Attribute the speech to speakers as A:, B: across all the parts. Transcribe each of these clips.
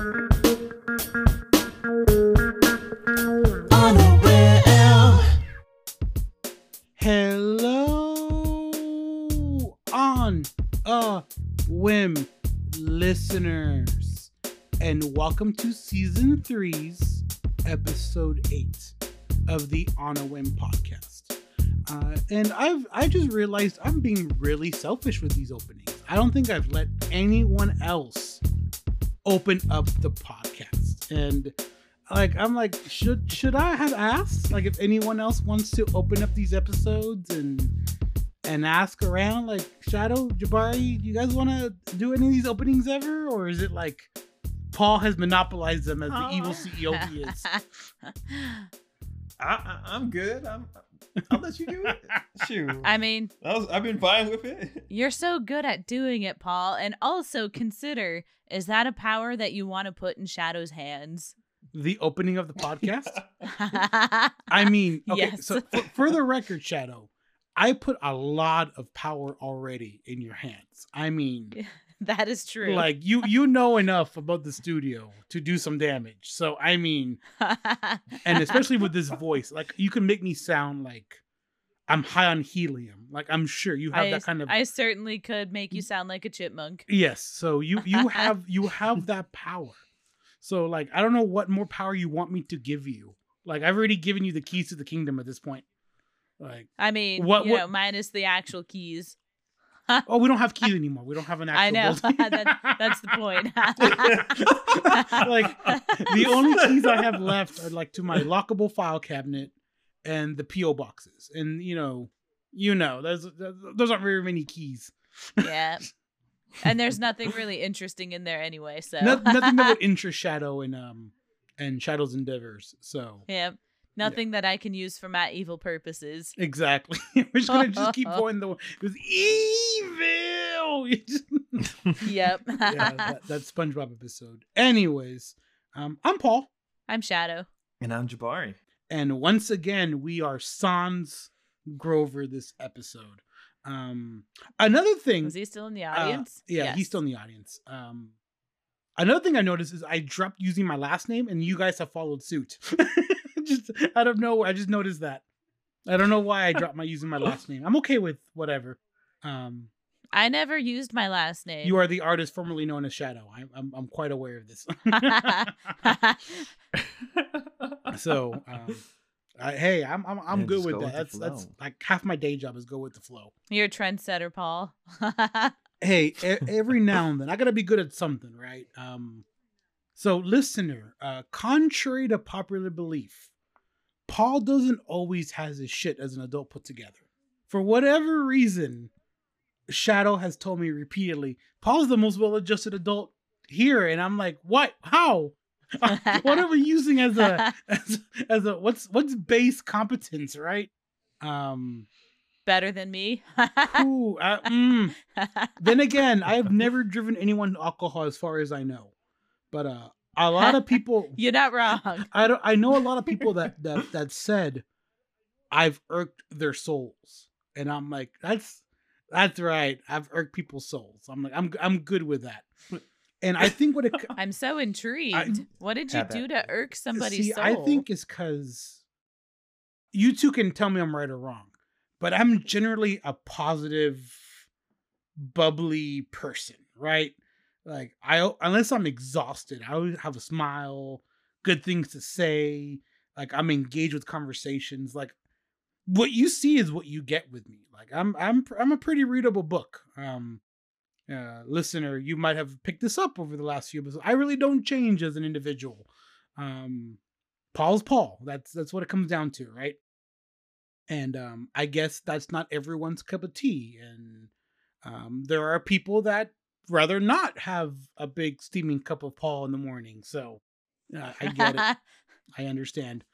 A: Hello on a whim, listeners, and welcome to season three's episode eight of the On a Whim podcast. Uh, and I've I just realized I'm being really selfish with these openings. I don't think I've let anyone else open up the podcast, and like I'm like should should I have asked like if anyone else wants to open up these episodes and and ask around like Shadow Jabari, do you guys want to do any of these openings ever, or is it like Paul has monopolized them as the oh. evil CEO he is?
B: I, I, I'm good. I'm. I'll let you do it. Shoot.
C: I mean,
B: I was, I've been fine with it.
C: you're so good at doing it, Paul. And also consider is that a power that you want to put in Shadow's hands?
A: The opening of the podcast. I mean, okay,
C: Yes.
A: so for, for the record, Shadow, I put a lot of power already in your hands. I mean,
C: that is true.
A: like you you know enough about the studio to do some damage. So I mean, and especially with this voice, like you can make me sound like I'm high on helium. Like I'm sure you have
C: I,
A: that kind of
C: I certainly could make you sound like a chipmunk.
A: Yes. So you you have you have that power. So like I don't know what more power you want me to give you. Like I've already given you the keys to the kingdom at this point. Like
C: I mean,
A: What-
C: you
A: what-
C: know, minus the actual keys.
A: Oh we don't have keys anymore. We don't have an actual
C: I know. That- that's the point.
A: like the only keys I have left are like to my lockable file cabinet and the PO boxes. And you know, you know, there's those aren't very many keys.
C: yeah. And there's nothing really interesting in there anyway. So
A: No, nothing that would interest Shadow and um and Shadow's endeavors. So
C: yeah, nothing that I can use for my evil purposes.
A: Exactly. We're just gonna just keep going the it was evil.
C: Yep.
A: yeah, that, that SpongeBob episode. Anyways, um, I'm Paul,
C: I'm Shadow.
B: And I'm Jabari.
A: and once again we are Sans Grover this episode. Um, another thing.
C: Is he still in the
A: uh,
C: audience?
A: yeah,
C: Yes.
A: he's still in the audience. Um, another thing I noticed is I dropped using my last name, and you guys have followed suit. just out of nowhere, I just noticed that. I don't know why I dropped my using my last name. I'm okay with whatever. Um,
C: I never used my last name.
A: you are the artist formerly known as Shadow. I'm I'm, I'm quite aware of this. so, um, I, hey, I'm I'm, I'm
B: Yeah,
A: good with
B: go
A: that.
B: with
A: that's that's like half my day job is go with the flow.
C: You're a trendsetter, Paul.
A: hey e- every now and then i gotta be good at something right um so listener uh contrary to popular belief paul doesn't always has his shit as an adult put together. For whatever reason shadow has told me repeatedly paul's the most well-adjusted adult here and i'm like what? How? What are we using as a as, as a what's what's base competence right? Um
C: Better than me.
A: ooh, uh, mm, then again, I've never driven anyone to alcohol as far as I know. But uh a lot of people
C: You're not wrong.
A: I don't I know a lot of people that that that said I've irked their souls. And I'm like, that's that's right. I've irked people's souls. I'm like, I'm I'm good with that. And I think what it
C: I'm so intrigued. what did you do
B: that.
C: to irk somebody's
A: see,
C: soul?
A: I think it's cause you two can tell me I'm right or wrong, but I'm generally a positive, bubbly person, right? Like I unless I'm exhausted, I always have a smile, good things to say. Like I'm engaged with conversations. Like what you see is what you get with me. Like I'm I'm I'm a pretty readable book. Um uh listener, you might have picked this up over the last few episodes. I really don't change as an individual. Um Paul's Paul. That's that's what it comes down to, right? And um I guess that's not everyone's cup of tea. And um there are people that rather not have a big steaming cup of Paul in the morning. So uh, I get it. I understand.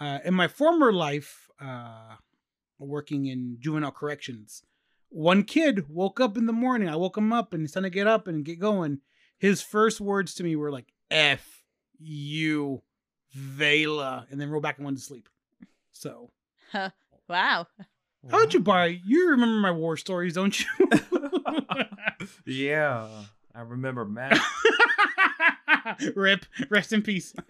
A: Uh, in my former life, uh, working in juvenile corrections, one kid woke up in the morning. I woke him up and he's trying to get up and get going. His first words to me were like, F you, Vela, and then roll back and went to sleep. So,
C: wow.
A: How about you, buy? You remember my war stories, don't you?
B: yeah. I remember Mac.
A: Rip. Rest in peace.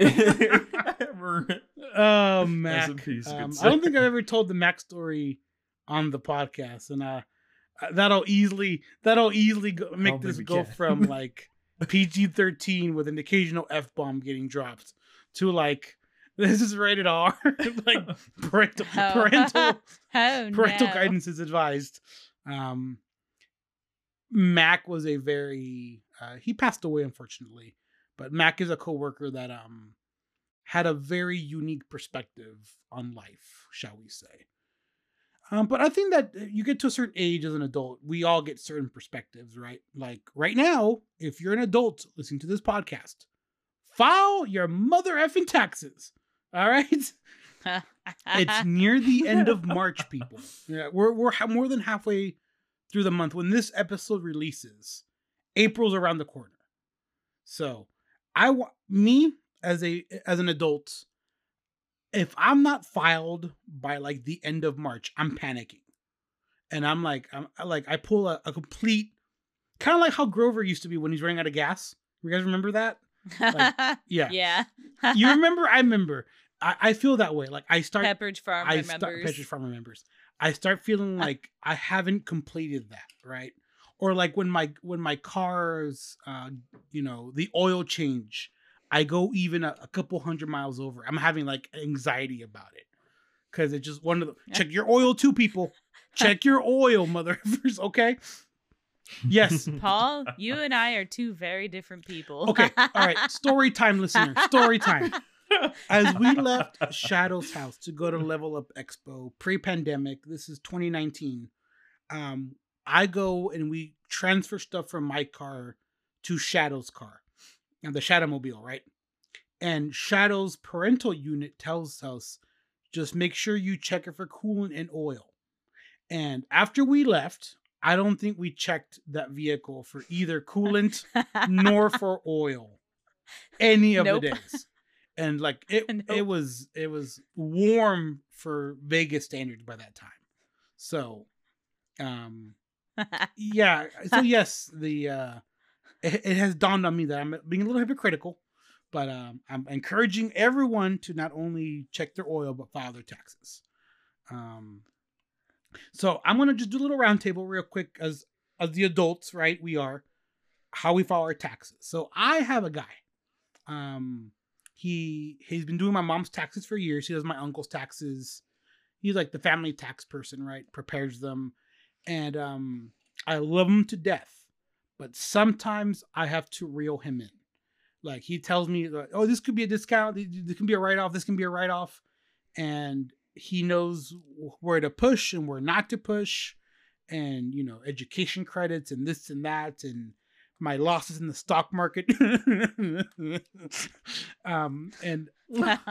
A: Oh, Mac.
B: in peace.
A: Um. I don't think I've ever told the Mac story on the podcast, and uh, that'll easily that'll easily go, make this go
B: can.
A: from like PG thirteen with an occasional f bomb getting dropped to like this is rated R, like parental
C: Oh.
A: parental
C: Oh
A: parental
C: no.
A: guidance is advised. Um, Mac was a very uh, he passed away unfortunately, but Mac is a coworker that um had a very unique perspective on life, shall we say. Um, but I think that uh, you get to a certain age as an adult, we all get certain perspectives, right? Like right now, if you're an adult listening to this podcast, file your mother effing taxes. All right. It's near the end of March, people. Yeah, we're we're ha- more than halfway through the month when this episode releases. April's around the corner, so I want me as a as an adult. If I'm not filed by like the end of March, I'm panicking, and I'm like, I'm like, I pull a, a complete, kind of like how Grover used to be when he's running out of gas. You guys remember that? Yeah.
C: yeah.
A: You remember? I remember. I, I feel that way. Like I start
C: Pepperidge Farm
A: I
C: remembers.
A: start Pepperidge Farm remembers. I start feeling like I haven't completed that, right? Or like when my when my car's uh you know, the oil change, I go even a, a couple hundred miles over. I'm having like anxiety about it. Cause it's just one of the check your oil too, people. Check your oil, motherfuckers, okay? Yes.
C: Paul, you and I are two very different people.
A: Okay. All right. Story time, listener. Story time. As we left Shadow's house to go to Level Up Expo pre-pandemic, this is 2019. Um, I go and we transfer stuff from my car to Shadow's car, and the Shadowmobile, right? And Shadow's parental unit tells us just make sure you check it for coolant and oil. And after we left, I don't think we checked that vehicle for either coolant nor for oil any of
C: Nope.
A: the days. And like it it was it was warm for vegas standards by that time. So um yeah so yes the uh it, it has dawned on me that i'm being a little hypocritical but um i'm encouraging everyone to not only check their oil but file their taxes. Um so i'm gonna just do a little roundtable real quick as as the adults right we are how we file our taxes. So i have a guy um he he's been doing my mom's taxes for years. He does my uncle's taxes. He's like the family tax person right prepares them. And um i love him to death but sometimes i have to reel him in. Like he tells me like, oh this could be a discount. This can be a write-off. This can be a write-off. And he knows where to push and where not to push and you know education credits and this and that and my losses in the stock market um and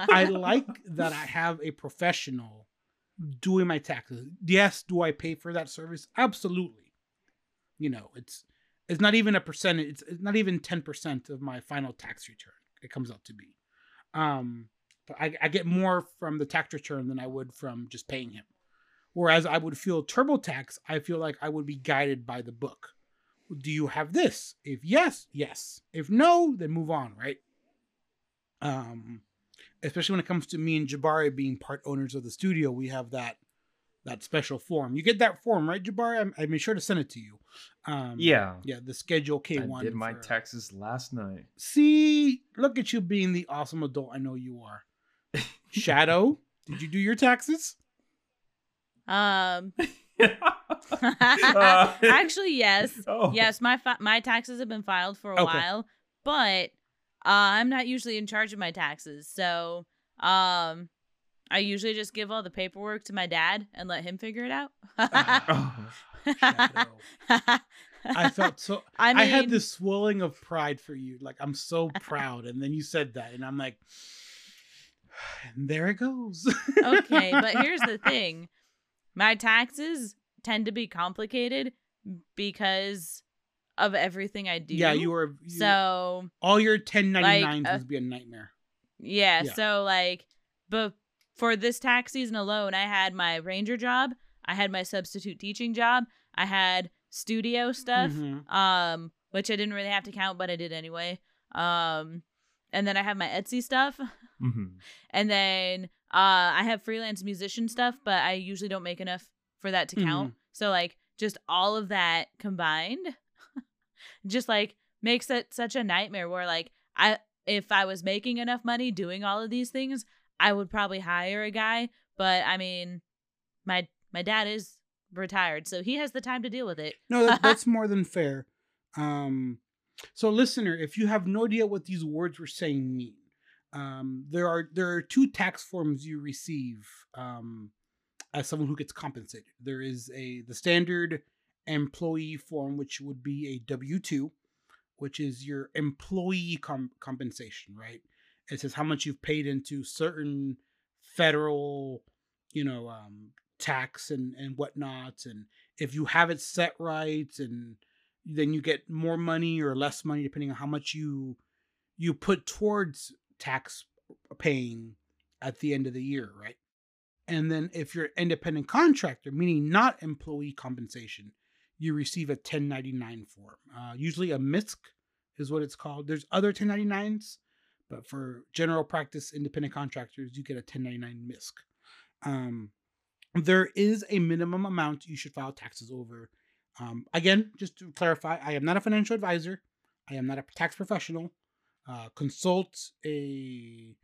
A: I like that I have a professional doing my taxes. Yes, do I pay for that service? Absolutely. You know, it's it's not even a percentage. It's, it's not even ten percent of my final tax return. It comes out to be. Um, I, I get more from the tax return than I would from just paying him. Whereas I would feel TurboTax, I feel like I would be guided by the book. Do you have this? If yes, yes. If no, then move on, right? Um, especially when it comes to me and Jabari being part owners of the studio, we have that that special form. You get that form, right, Jabari? I, I made sure to send it to you. Um,
B: yeah.
A: yeah, the Schedule K one.
B: I did my taxes last night.
A: See, look at you being the awesome adult I know you are. Shadow, did you do your taxes?
C: um
B: Uh,
C: actually yes.
B: oh.
C: Yes, my fi- my taxes have been filed for a
A: Okay.
C: while, but uh, I'm not usually in charge of my taxes. So, um I usually just give all the paperwork to my dad and let him figure it out.
B: Oh.
A: I felt so.
C: I
A: I, had this swelling of pride for you. Like I'm so proud, and then you said that, and I'm like, and there it goes.
C: okay, but here's the thing. My taxes tend to be complicated because of everything I do.
A: Yeah, you were. You,
C: So,
A: all your 1099s
C: like, uh,
A: would be a nightmare.
C: yeah,
A: Yeah.
C: so like but for this tax season alone, I had my ranger job, I had my substitute teaching job, I had studio stuff,
A: Mhm.
C: um which I didn't really have to count, but I did anyway. Um, and then I have my Etsy stuff,
B: hmm
C: and then uh, I have freelance musician stuff, but I usually don't make enough for that to count. So like just all of that combined, just like makes it such a nightmare. Where like I, if I was making enough money doing all of these things, I would probably hire a guy. But I mean, my my dad is retired, so he has the time to deal with it.
A: No, that, that's more than fair. Um, so, listener, if you have no idea what these words we're saying mean, um, there are there are two tax forms you receive um, as someone who gets compensated. There is a the standard employee form, which would be a W two, which is your employee com- compensation, right? It says how much you've paid into certain federal, you know, um, tax and and whatnot, and if you have it set right, and then you get more money or less money depending on how much you you put towards tax paying at the end of the year, right? And then if you're independent contractor, meaning not employee compensation, you receive a 1099 form. Uh, usually a MISC is what it's called. There's other 1099s, but for general practice independent contractors, you get a 1099 MISC. Um, there is a minimum amount you should file taxes over. Um, again, just to clarify, I am not a financial advisor. I am not a tax professional. Uh, consult a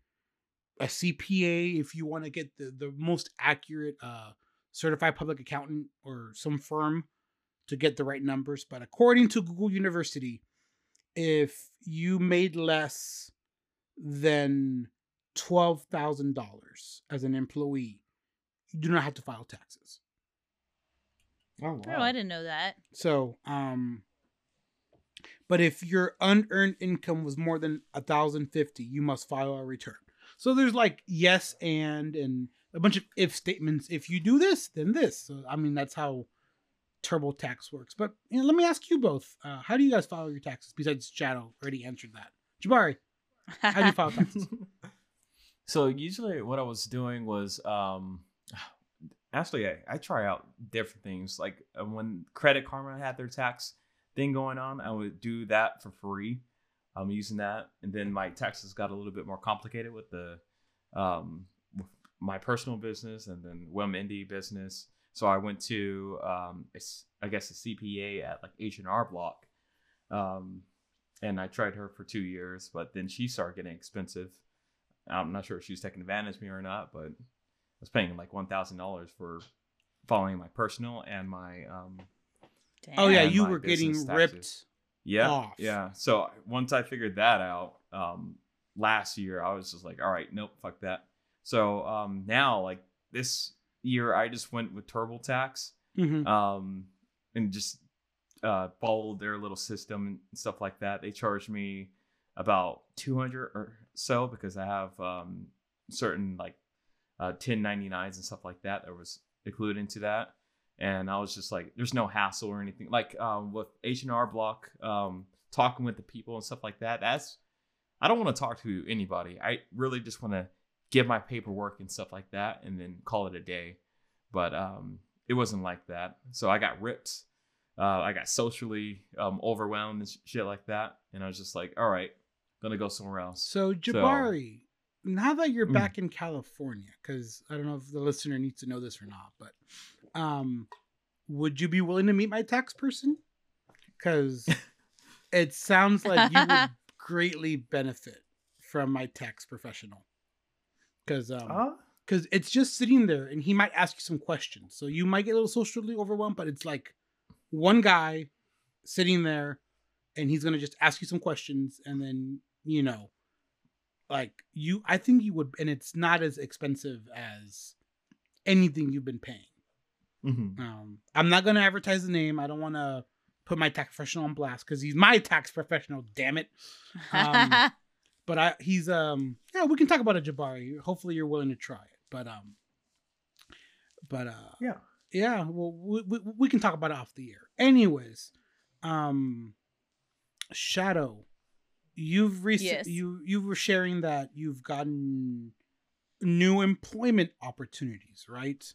A: a CPA if you want to get the, the most accurate uh, certified public accountant or some firm to get the right numbers. But according to Google University, if you made less than twelve thousand dollars as an employee, you do not have to file taxes.
B: Oh
C: Oh, I didn't know that.
A: So, um, but if your unearned income was more than a thousand fifty, you must file a return. So there's like yes and and a bunch of if statements. If you do this, then this. So I mean that's how TurboTax works. But you know, let me ask you both: uh, How do you guys file your taxes? Besides Shadow already answered that. Jabari, how do you file taxes?
B: so usually what I was doing was um actually I, I try out different things like uh, when Credit Karma had their tax thing going on, I would do that for free. I'm using that, and then my taxes got a little bit more complicated with the um with my personal business and then Wim Indie business. So I went to um I guess a CPA at like H and R Block, um, and I tried her for two years, but then she started getting expensive. I'm not sure if she was taking advantage of me or not, but I was paying like one thousand dollars for following my personal and my um
A: oh yeah, you were getting
B: business
A: ripped.
B: yeah
A: Off.
B: yeah. So once I figured that out um last year, I was just like, all right, nope, fuck that. So um now like this year, I just went with TurboTax
A: Mhm.
B: um, and just uh, followed their little system and stuff like that. They charged me about 200 or so because I have um, certain like uh, 1099s and stuff like that that was included into that. And I was just like, there's no hassle or anything. Like um, with H&R Block, um, talking with the people and stuff like that, that's, I don't want to talk to anybody. I really just want to give my paperwork and stuff like that and then call it a day. But um, it wasn't like that. So I got ripped. Uh, I got socially um, overwhelmed and sh- shit like that. And I was just like, all right, gonna go somewhere else.
A: So Jabari, now that you're
B: Mm.
A: back in California, because I don't know if the listener needs to know this or not, but um, would you be willing to meet my tax person? Because it sounds like you would greatly benefit from my tax professional. Because um,
B: Uh,
A: because it's just sitting there and he might ask you some questions. So you might get a little socially overwhelmed, but it's like one guy sitting there and he's gonna just ask you some questions and then you know like you I think you would and it's not as expensive as anything you've been paying.
B: Mhm.
A: Um I'm not gonna advertise the name. I don't wanna put my tax professional on blast because he's my tax professional, damn it. Um, but I he's um yeah we can talk about a Jabari. Hopefully you're willing to try it. But um but uh
B: Yeah.
A: yeah well we, we, we can talk about it off the air. Anyways, um Shadow, you've recent
C: Yes.
A: you you were sharing that you've gotten new employment opportunities, right?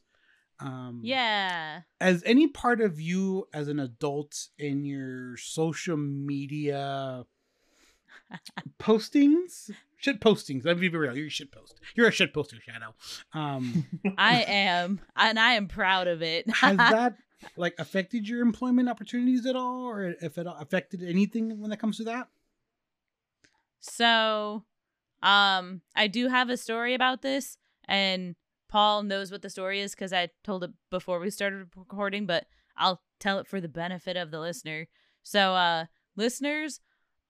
A: Um,
C: Yeah.
A: As any part of you as an adult in your social media postings, shit postings. Let me be real. You're a shit post. You're a shit poster, Shadow. Um,
C: I am, and I am proud of it.
A: has that like affected your employment opportunities at all, or if it affected anything when it comes to that?
C: So, um, I do have a story about this, and Paul knows what the story is because I told it before we started recording, but I'll tell it for the benefit of the listener. So, uh, listeners,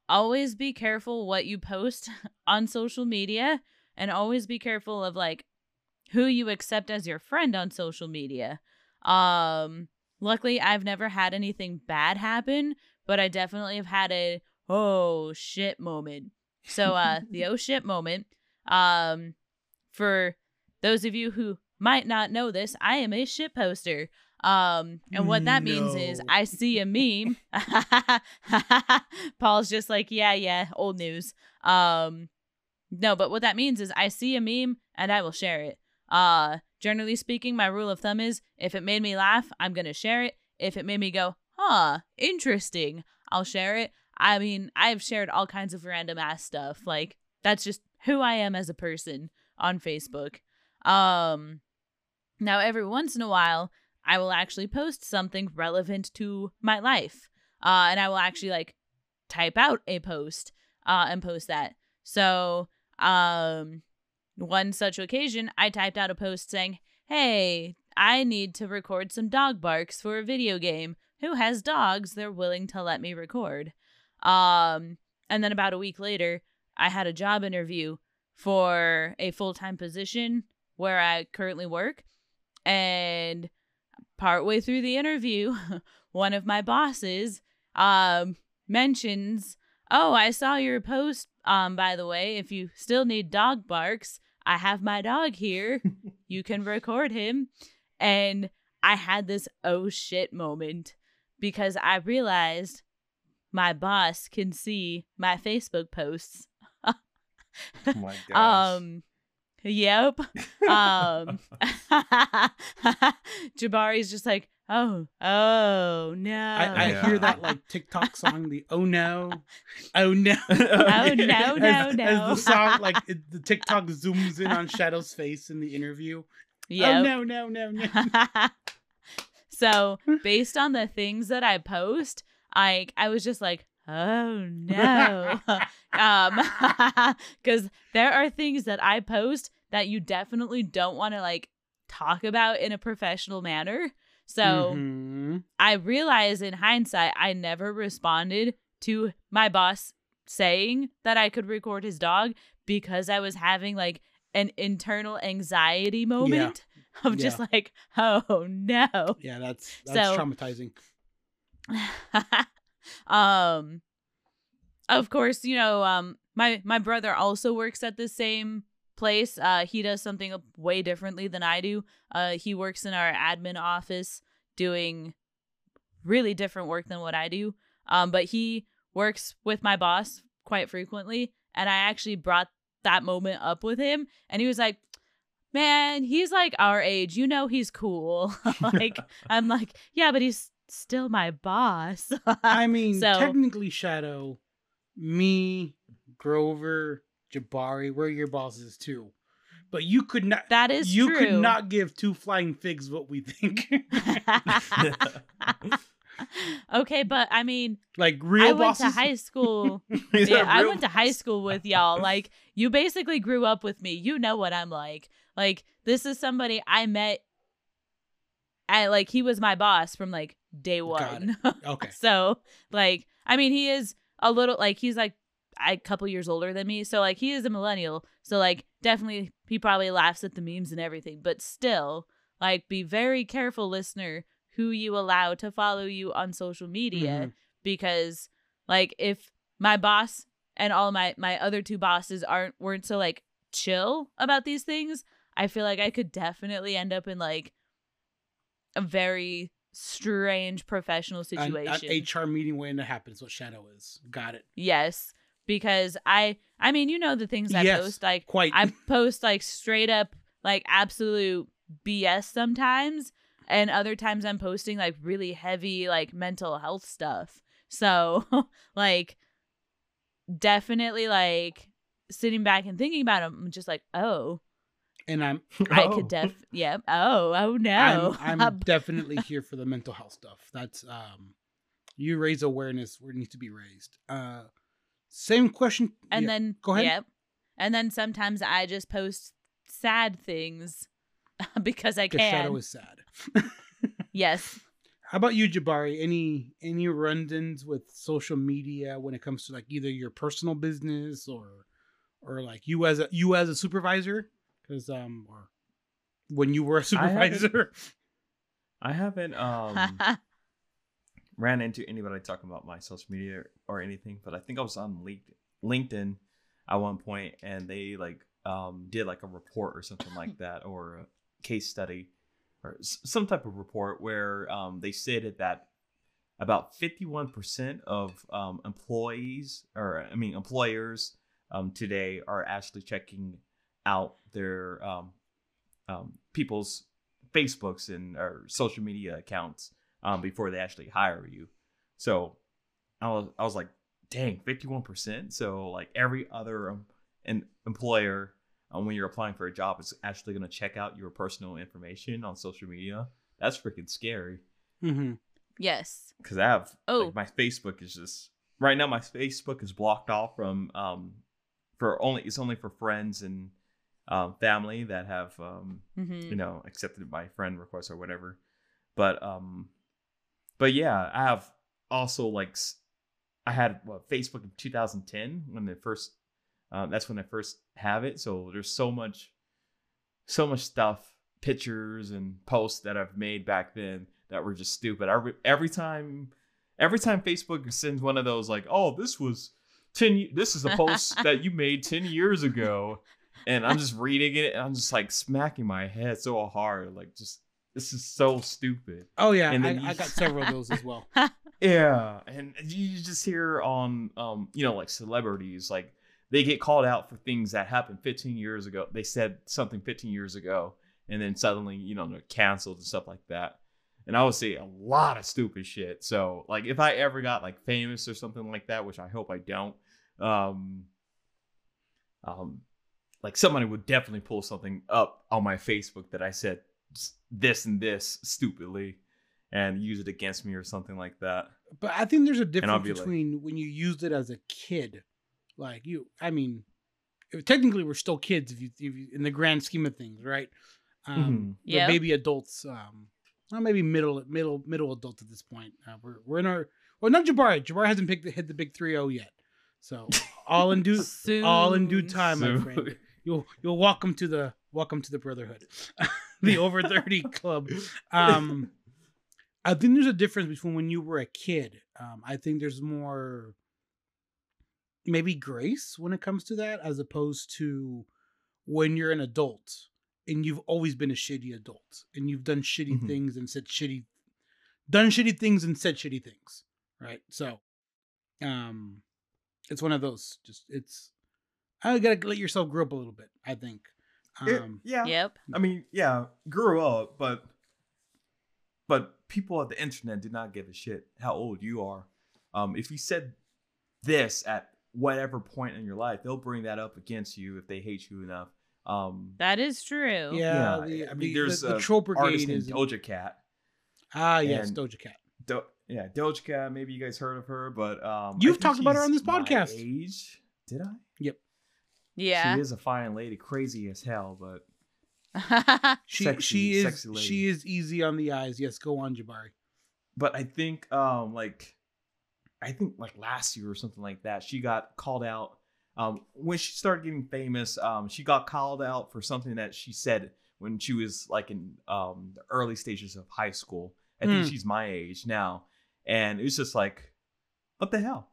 C: always be careful what you post on social media, and always be careful of like who you accept as your friend on social media. Um, luckily, I've never had anything bad happen, but I definitely have had a oh shit moment. So uh the oh shit moment um for those of you who might not know this, I am a shit poster. Um and what that means is I see a meme. Paul's just like, "Yeah, yeah, old news." Um no, but what that means is I see a meme and I will share it. Uh generally speaking, my rule of thumb is if it made me laugh, I'm going to share it. If it made me go, "Huh, interesting," I'll share it. I mean, I've shared all kinds of random ass stuff. Like that's just who I am as a person on Facebook. Um now every once in a while, I will actually post something relevant to my life. Uh and I will actually like type out a post uh and post that. So, um one such occasion, I typed out a post saying, "Hey, I need to record some dog barks for a video game. Who has dogs they're willing to let me record?" Um, and then about a week later, I had a job interview for a full time position where I currently work. And partway through the interview, one of my bosses um, mentions, Oh, I saw your post. Um, by the way, if you still need dog barks, I have my dog here. you can record him. And I had this oh shit moment because I realized my boss can see my Facebook posts.
B: Oh my gosh.
C: Um yep. Um Jabari's just like, "Oh, oh no."
A: I, I
B: Yeah.
A: hear that like TikTok song, the "Oh no, oh no."
C: Oh no, no,
A: as,
C: no.
A: As the song, like it, the TikTok zooms in on Shadow's face in the interview.
C: Yep.
A: Oh no, no, no, no.
C: so, based on the things that I post, I I was just like, "Oh no." um cuz there are things that I post that you definitely don't want to like talk about in a professional manner. So,
A: Mhm.
C: I realize in hindsight, I never responded to my boss saying that I could record his dog because I was having like an internal anxiety moment of just like, oh no.
A: yeah, that's that's
C: So-
A: traumatizing.
C: Um of course, you know, um my my brother also works at the same place. Uh he does something way differently than I do. Uh he works in our admin office doing really different work than what I do. Um but he works with my boss quite frequently and I actually brought that moment up with him and he was like Man, he's like our age. You know he's cool. like I'm like, yeah, but he's still my boss.
A: I mean,
C: so-
A: technically, Shadow, me, Grover, Jabari, we're your bosses too. But you could not.
C: that is
A: you
C: true.
A: could not give two flying figs what we think.
C: okay, but I mean,
A: like real
C: I went to high school. Yeah, I went to high school with y'all. Like, you basically grew up with me. You know what I'm like. Like, this is somebody I met. Like he was my boss from like day one.
A: okay.
C: so like, I mean, he is a little like he's like a couple years older than me. So like, he is a millennial. So like, definitely he probably laughs at the memes and everything. But still, like, be very careful, listener, who you allow to follow you on social media
A: Mhm.
C: because like if my boss and all my my other two bosses aren't weren't so like chill about these things i feel like i could definitely end up in like a very strange professional
A: An,
C: situation
A: an HR meeting waiting to happen is what Shadow is. Got it.
C: yes because i i mean you know the things i
A: Yes,
C: post like
A: Quite.
C: I post like straight up like absolute BS sometimes, and other times I'm posting like really heavy like mental health stuff. So like definitely like sitting back and thinking about them, I'm just like, oh,
A: And I'm
C: I
B: Oh.
C: could def yeah Oh, oh no.
A: I'm, I'm definitely here for the mental health stuff. That's um, you raise awareness where it needs to be raised. Uh, same question.
C: and
A: yeah,
C: then
A: go ahead.
C: Yep. And then sometimes I just post sad things because I can the
A: shadow is sad.
C: yes.
A: How about you, Jabari? Any any run-ins with social media when it comes to like either your personal business or or like you as a you as a supervisor? Because um, or when you were a
B: I haven't-
A: supervisor.
B: I haven't um ran into anybody talking about my social media or anything, but I think I was on Link- LinkedIn at one point and they like um did like a report or something like that or a case study or s- some type of report where um they stated that about 51% of um, employees or I mean employers um, today are actually checking out their um, um, people's Facebooks and or social media accounts um, before they actually hire you. So I was I was like, dang, fifty one percent. So like every other um, an employer um, when you're applying for a job is actually going to check out your personal information on social media. That's freaking scary.
A: hmm
C: yes.
B: Because I have
C: Oh.
B: like, my Facebook is just right now. My Facebook is blocked off from um for only it's only for friends and um, family that have um
C: hmm
B: you know accepted my friend request or whatever. But um but yeah i have also like I had what facebook in 2010 when they first uh, that's when i first have it. So there's so much so much stuff pictures and posts that i've made back then that were just stupid. I re- every time every time facebook sends one of those like oh this was 10 ye- this is a post that you made 10 years ago and I'm just reading it and I'm just like smacking my head so hard, like just this is so stupid.
A: Oh yeah,
B: And
A: I,
B: then you-
A: I got several of those as well.
B: Yeah, and you just hear on um you know like celebrities like they get called out for things that happened 15 years ago. They said something 15 years ago, and then suddenly you know they're canceled and stuff like that. And I would say a lot of stupid shit. So like if I ever got like famous or something like that, which I hope I don't, um, um, like somebody would definitely pull something up on my Facebook that I said this and this stupidly and use it against me or something like that.
A: But I think there's a
B: I'll
A: difference
B: be like-
A: between when you used it as a kid, like you. I mean, technically we're still kids if you, if you in the grand scheme of things, right? Um,
B: Mhm.
A: the
C: Yep.
A: baby adults, um, well, maybe middle middle middle adults at this point. Uh, we're we're in our well, not Jabari. Jabari hasn't picked the, hit the big three zero yet. So all in due all in due
C: Soon.
A: time, my
B: Soon.
A: friend. You'll you'll welcome to the welcome to the brotherhood, the over thirty club. Um, I think there's a difference between when you were a kid. Um, I think there's more maybe grace when it comes to that, as opposed to when you're an adult and you've always been a shitty adult and you've done shitty
B: Mhm.
A: things and said shitty, done shitty things and said shitty things, right? So, um, it's one of those. Just it's, I gotta let yourself grow up a little bit. I think.
B: It-
A: Um,
B: yeah.
C: Yep.
B: I mean, yeah, grew up, but but people at the internet did not give a shit how old you are. Um, if you said this at whatever point in your life, they'll bring that up against you if they hate you enough. Um,
C: That is true.
A: yeah,
B: Yeah,
A: the,
B: I mean,
A: the,
B: there's
A: the, the
B: a
A: trope
B: artist
A: brigade
B: named
A: is
B: Doja Cat.
A: ah yes, Doja Cat.
B: Do- yeah, Doja Cat. Maybe you guys heard of her, but um,
A: You've talked about her on
B: she's
A: this
B: my
A: podcast.
B: Age? Did I?
C: Yeah.
B: She is a fine lady, crazy as hell, but
A: She
B: Sexy-
A: she is
B: sexy lady.
A: she is easy on the eyes. Yes, go on, Jabari.
B: but I think um like I think like last year or something like that, she got called out. Um when she started getting famous, um she got called out for something that she said when she was like in um the early stages of high school. I think
A: Hmm.
B: she's my age now. And it was just like, what the hell?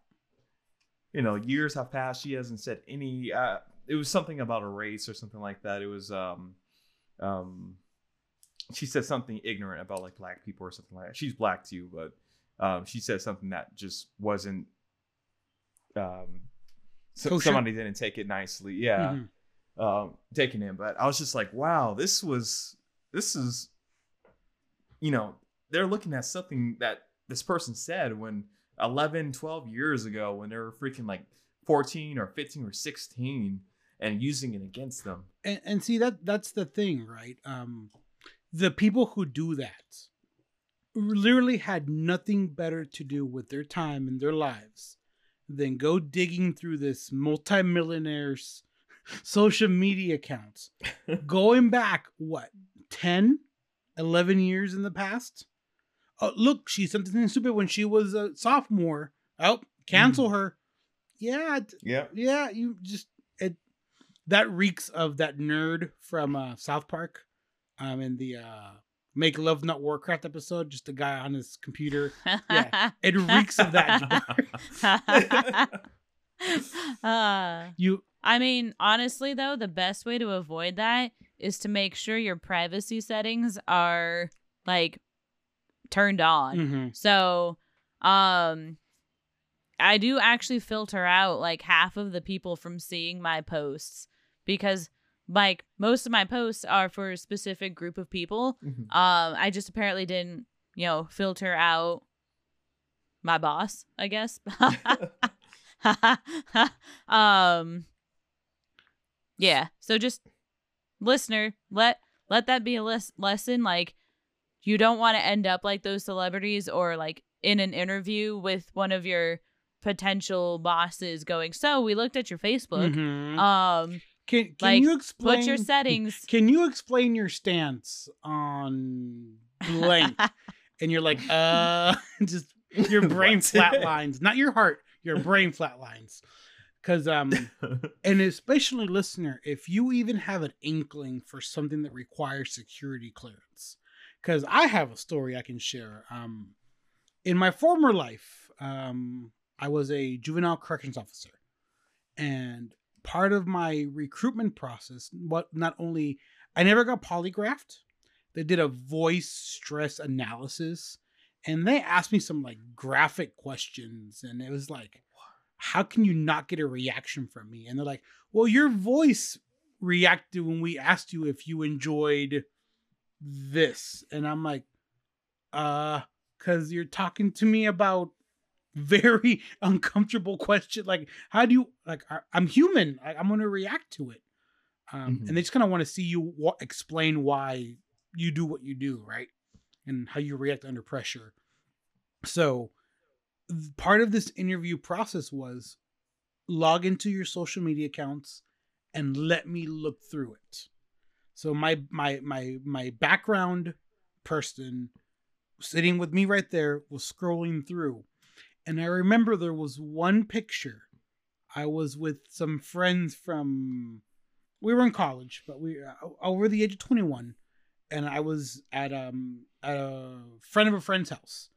B: You know, years have passed. She hasn't said any uh it was something about a race or something like that. It was um um she said something ignorant about like black people or something like that. She's black too, but um, she said something that just wasn't. Um, so, somebody didn't take it nicely. Yeah,
A: Mhm.
B: um, taking it. But I was just like, wow, this was this is you know, they're looking at something that this person said when 11, 12 years ago when they were freaking like 14 or 15 or 16 and using it against them.
A: And, and see that that's the thing, right? Um, the people who do that literally had nothing better to do with their time and their lives than go digging through this multimillionaire's social media accounts going back what 10 11 years in the past oh look she said something stupid when she was a sophomore oh cancel her yeah
B: Yeah.
A: yeah you just it that reeks of that nerd from uh south park um in the uh make love not warcraft episode just a guy on his computer Yeah. it reeks of that
C: uh,
A: you
C: I mean, honestly, though, the best way to avoid that is to make sure your privacy settings are like turned on.
A: mhm.
C: So, um, I do actually filter out like half of the people from seeing my posts because like most of my posts are for a specific group of people.
B: Mhm.
C: Um, I just apparently didn't, you know, filter out my boss, I guess. um yeah so just listener let let that be a les- lesson like you don't want to end up like those celebrities or like in an interview with one of your potential bosses going so we looked at your facebook
A: Mhm.
C: um
A: can, can
C: like,
A: you explain
C: what's your settings
A: Can you explain your stance on blank? and you're like, uh, just your brain flatlines, not your heart, your brain flatlines. Because, um, and especially listener, if you even have an inkling for something that requires security clearance, because I have a story I can share. Um, in my former life, um, I was a juvenile corrections officer, and part of my recruitment process, what not only I never got polygraphed, they did a voice stress analysis, and they asked me some like graphic questions, and it was like, how can you not get a reaction from me? And they're like, well, your voice reacted when we asked you if you enjoyed this, and I'm like, uh, because you're talking to me about very uncomfortable question like how do you like I, i'm human I, i'm going to react to it. Um
B: Mhm.
A: and they just kind of want to see you wa- explain why you do what you do right? And how you react under pressure. So part of this interview process was log into your social media accounts and let me look through it. So my my my my background person sitting with me right there was scrolling through and i remember there was one picture. I was with some friends from we were in college but we uh, over the age of 21 and i was at um at a friend of a friend's house.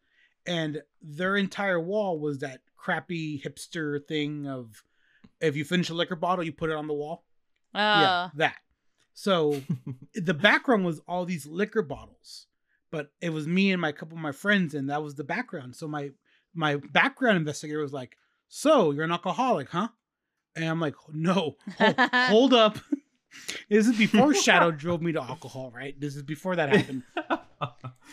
A: And their entire wall was that crappy hipster thing of if you finish a liquor bottle you put it on the wall.
C: Uh
A: yeah that. So the background was all these liquor bottles but it was me and my couple of my friends and that was the background. So my my background investigator was like so you're an alcoholic huh? And i'm like no hold, hold up. This is before shadow drove me to alcohol right? This is before that happened.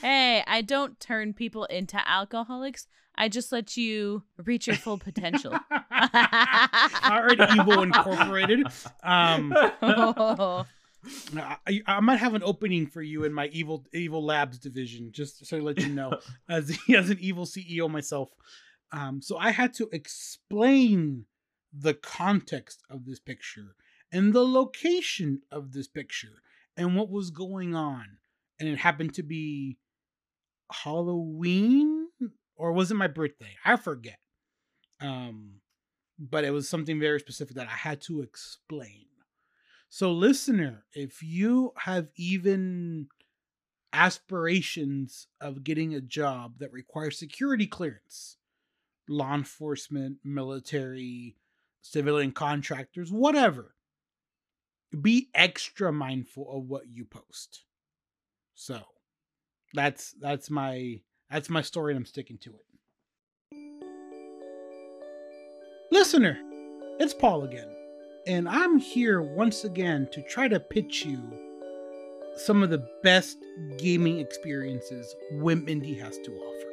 C: Hey i don't turn people into alcoholics. I just let you reach your full potential.
A: Already evil incorporated? Um I, I might have an opening for you in my evil evil labs division, just so to let you know, as as an evil CEO myself. Um, so I had to explain the context of this picture and the location of this picture and what was going on, and it happened to be Halloween or was it my birthday? I forget. Um, but it was something very specific that I had to explain. So, listener, if you have even aspirations of getting a job that requires security clearance, law enforcement, military, civilian contractors, whatever, be extra mindful of what you post. So, that's that's my that's my story and I'm sticking to it. Listener, it's Paul again and I'm here once again to try to pitch you some of the best gaming experiences Wim Indie has to offer.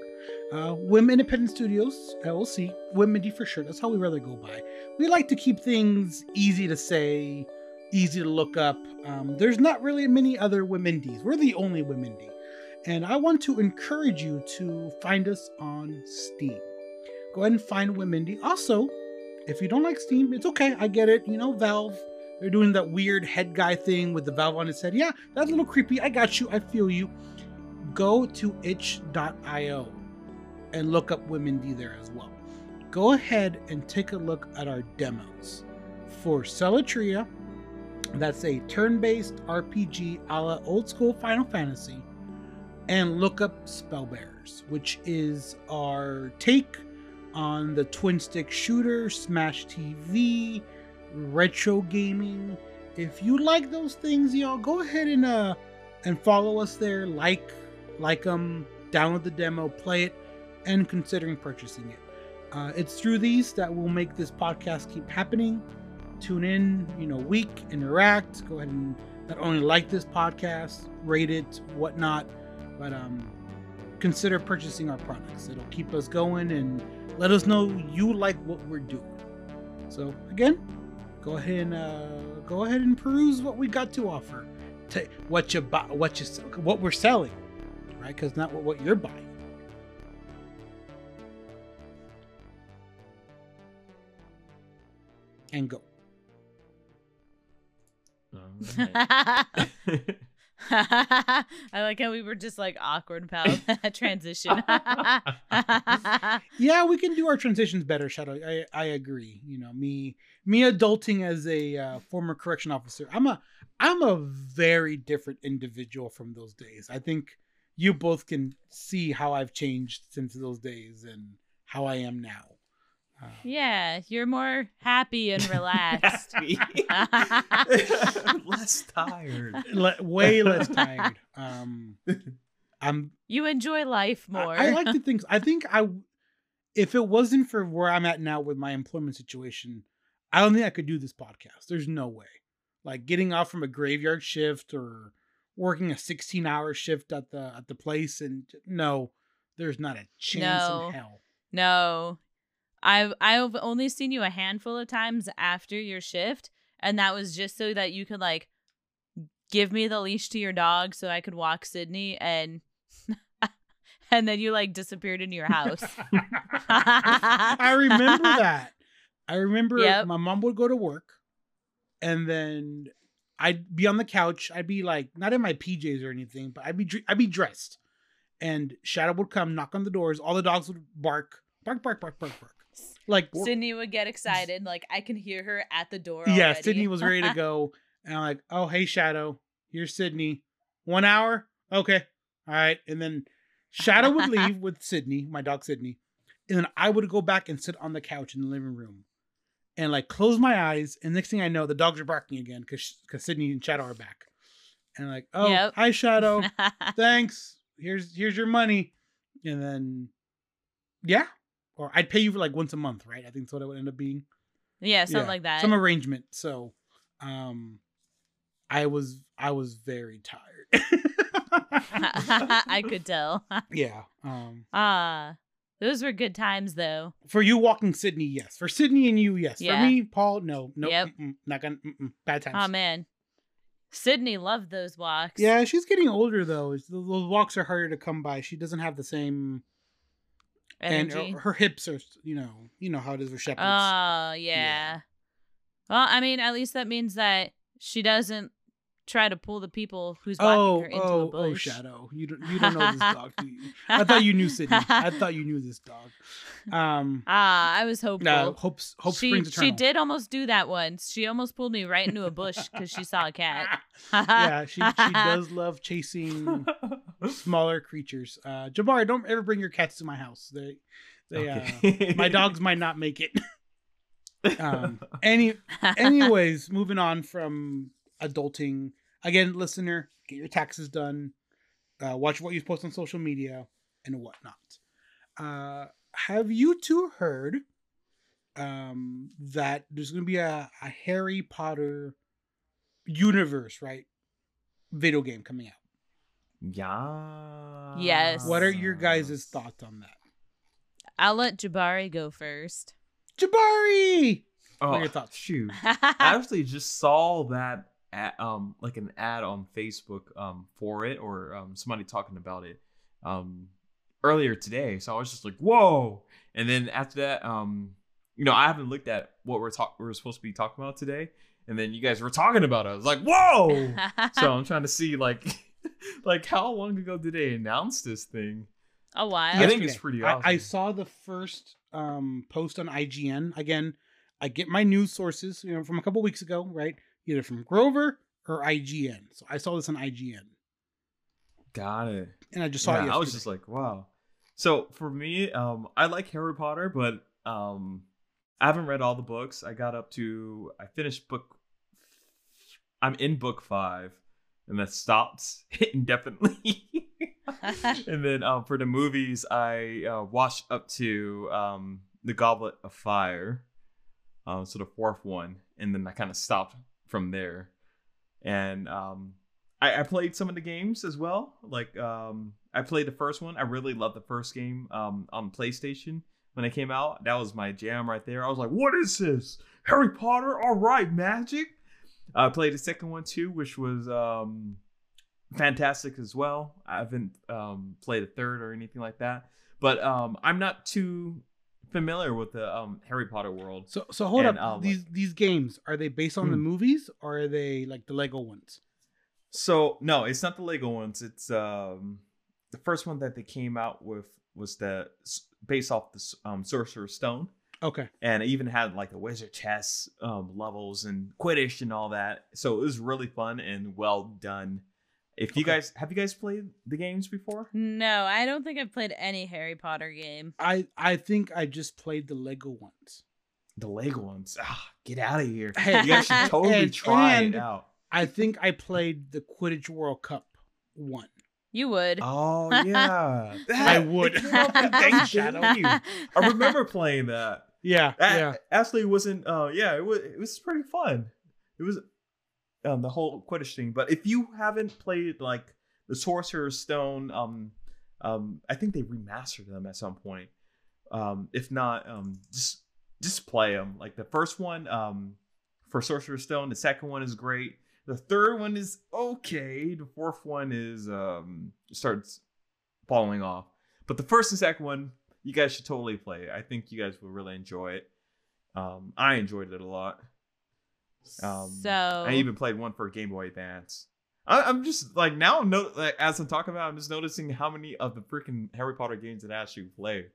A: Uh, Wim Independent Studios, LLC, Wim Indie for sure. That's how we rather go by. We like to keep things easy to say, easy to look up. Um, there's not really many other Wim Indies. We're the only Wim Indie. And I want to encourage you to find us on Steam. Go ahead and find Wim Indie. Also, if you don't like Steam, it's okay. I get it. You know, Valve, they're doing that weird head guy thing with the Valve on his head. Yeah, that's a little creepy. I got you. I feel you. Go to itch.io and look up Women D there as well. Go ahead and take a look at our demos for Celatria. That's a turn-based RPG a la old school Final Fantasy. And look up Spellbearers, which is our take on the twin stick shooter, Smash TV, retro gaming. If you like those things, y'all, go ahead and uh and follow us there. Like, like them, download the demo, play it, and considering purchasing it. Uh, it's through these that will make this podcast keep happening. Tune in, you know, week, interact. Go ahead and not only like this podcast, rate it, whatnot, but um, consider purchasing our products. It'll keep us going and let us know you like what we're doing. So again, go ahead and uh, go ahead and peruse what we got to offer. To what you buy, what you what we're selling, right? Because not what, what you're buying. And go.
B: Alright.
C: I like how we were just like awkward that transition.
A: Yeah, we can do our transitions better, Shadow. I I agree. You know, me me adulting as a uh, former correction officer. I'm a I'm a very different individual from those days. I think you both can see how I've changed since those days and how I am now.
C: Yeah, you're more happy and relaxed.
B: Less tired.
A: le- way less tired. Um, I'm
C: you enjoy life more.
A: I, I like to think. I think I, if it wasn't for where I'm at now with my employment situation, I don't think I could do this podcast. There's no way. Like getting off from a graveyard shift or working a 16 hour shift at the at the place, and no, there's not a chance
C: No.
A: in hell.
C: no. I've I've only seen you a handful of times after your shift, and that was just so that you could like give me the leash to your dog so I could walk Sydney and and then you like disappeared into your house.
A: I remember that. I remember
C: Yep.
A: my mom would go to work, and then I'd be on the couch. I'd be like not in my PJs or anything, but I'd be I'd be dressed, and Shadow would come, knock on the doors. All the dogs would bark, bark, bark, bark, bark, bark. Like
C: Sydney would get excited, like I can hear her at the door.
A: yeah,
C: already.
A: Sydney was ready to go, and I'm like, oh hey Shadow, here's Sydney. One hour, okay, all right, and then Shadow would leave with Sydney, my dog Sydney, and then I would go back and sit on the couch in the living room, and like close my eyes, and next thing I know, the dogs are barking again because because Sydney and Shadow are back, and like, oh
C: Yep.
A: hi Shadow, thanks, here's here's your money, and then yeah, or I'd pay you for like once a month, right? I think that's what it would end up being
C: yeah, something
A: Yeah,
C: like that.
A: some arrangement so um i was i was very tired
C: I could tell.
A: yeah um
C: Ah, those were good times though.
A: for you walking sydney yes for sydney and you yes
C: Yeah.
A: for me paul no no
C: Yep.
A: not gonna bad times
C: Oh man, Sydney loved those walks.
A: yeah she's getting older though those walks are harder to come by she doesn't have the same and her, her hips are you know you know how it is with shepherds
C: Oh yeah. Well, I mean, at least that means that she doesn't try to pull the people who's walking
A: oh
C: her into
A: oh
C: a
A: oh shadow you don't you don't know this dog do you i thought you knew sydney i thought you knew this dog um
C: Ah, I was hopeful.
A: No, hope hope
C: she
A: springs eternal.
C: she did almost do that once. She almost pulled me right into a bush because she saw a cat.
A: yeah, she she does love chasing smaller creatures. Uh, Jabari, don't ever bring your cats to my house. They they uh, my dogs might not make it. um, any anyways, moving on from adulting. Again, listener, get your taxes done. Uh, watch what you post on social media and whatnot. Uh, have you two heard um, that there's going to be a, a Harry Potter universe, right? video game coming out.
B: Yeah.
C: Yes.
A: What are your guys' thoughts on that?
C: I'll let Jabari go first.
A: Jabari!
B: Oh,
A: What are your thoughts?
B: Shoot. I actually just saw that ad, um like an ad on Facebook um for it or um somebody talking about it um earlier today. So I was just like, whoa. And then after that, um, you know, I haven't looked at what we're talk we're supposed to be talking about today. And then you guys were talking about it. I was like, whoa. so I'm trying to see like like how long ago did they announce this thing?
C: a while.
B: I think it's
A: Yesterday.
B: pretty
A: I, I saw the first um, post on IGN. Again, I get my news sources, you know, from a couple weeks ago, right? Either from Grover or IGN. So I saw this on IGN,
B: Got it.
A: and I just saw it.
B: yeah, I was just like, wow. So for me, um, I like Harry Potter, but um, I haven't read all the books. I got up to I finished book. I'm in book five, and that stops indefinitely. and then um, for the movies, I uh, watched up to um, the Goblet of Fire, um, so the fourth one, and then I kind of stopped from there. And um, I, I played some of the games as well. Like um, I played the first one. I really loved the first game um, on PlayStation when it came out. That was my jam right there. I was like, "What is this? Harry Potter? All right, magic." I played a second one too, which was um, fantastic as well. I haven't um, played a third or anything like that, but um, I'm not too familiar with the um, Harry Potter world.
A: So so hold
B: And,
A: up.
B: um,
A: these these games are they based on the
B: Hmm.
A: movies or are they like the Lego ones?
B: So no, it's not the Lego ones. It's um the first one that they came out with was the based off the um, Sorcerer's Stone,
A: Okay.
B: and it even had like the wizard chess um, levels and Quidditch and all that. So it was really fun and well done. If you
A: Okay.
B: guys have you guys played the games before?
C: no, I don't think I've played any Harry Potter game.
A: I I think I just played the Lego ones.
B: The Lego ones. Ah, get out of here.
A: Hey,
B: You guys should totally
A: and-
B: try
A: and-
B: it out.
A: I think I played the Quidditch World Cup one.
C: You would.
B: Oh yeah,
A: I would.
B: It came
A: Thanks, Shadow.
B: I remember playing that.
A: Yeah,
B: That
A: yeah.
B: actually it wasn't. Uh, yeah, it was. It was pretty fun. It was um, the whole Quidditch thing. But if you haven't played like the Sorcerer's Stone, um, um, I think they remastered them at some point. Um, if not, um, just just play them. Like the first one, um, for Sorcerer's Stone. The second one is great. The third one is okay. The fourth one is um starts falling off. But the first and second one, you guys should totally play. it. I think you guys will really enjoy it. Um, I enjoyed it a lot. Um,
C: so
B: I even played one for Game Boy Advance. I, I'm just like now, I'm no, like, as I'm talking about, I'm just noticing how many of the freaking Harry Potter games that I actually played.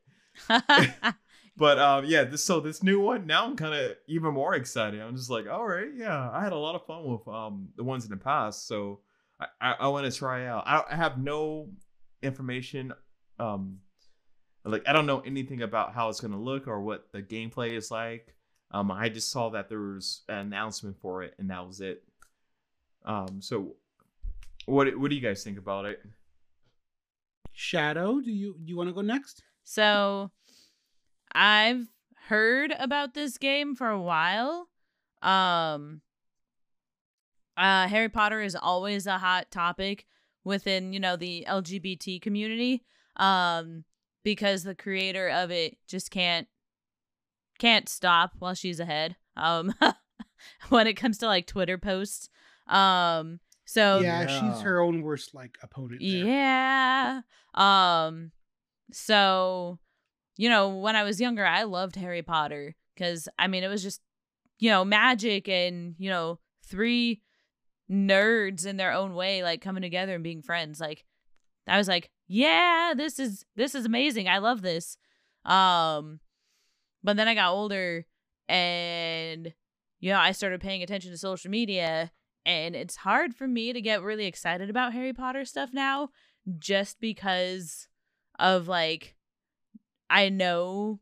B: But um, yeah, this so this new one now I'm kind of even more excited. I'm just like, all right, yeah, I had a lot of fun with um the ones in the past, so I I, I want to try out. I, I have no information, um, like I don't know anything about how it's gonna look or what the gameplay is like. Um, I just saw that there was an announcement for it, and that was it. Um, so what what do you guys think about it?
A: Shadow, do you do you want to go next?
C: So I've heard about this game for a while. Um uh Harry Potter is always a hot topic within, you know, the LGBT community. Um because the creator of it just can't can't stop while she's ahead. Um when it comes to like Twitter posts. Um so
A: yeah,
B: yeah.
A: she's her own worst like opponent. there.
C: yeah. Um so you know, when I was younger, I loved Harry Potter cuz I mean, it was just you know, magic and, you know, three nerds in their own way like coming together and being friends. Like I was like, yeah, this is this is amazing. I love this. Um but then I got older and you know, I started paying attention to social media and it's hard for me to get really excited about Harry Potter stuff now just because of like I know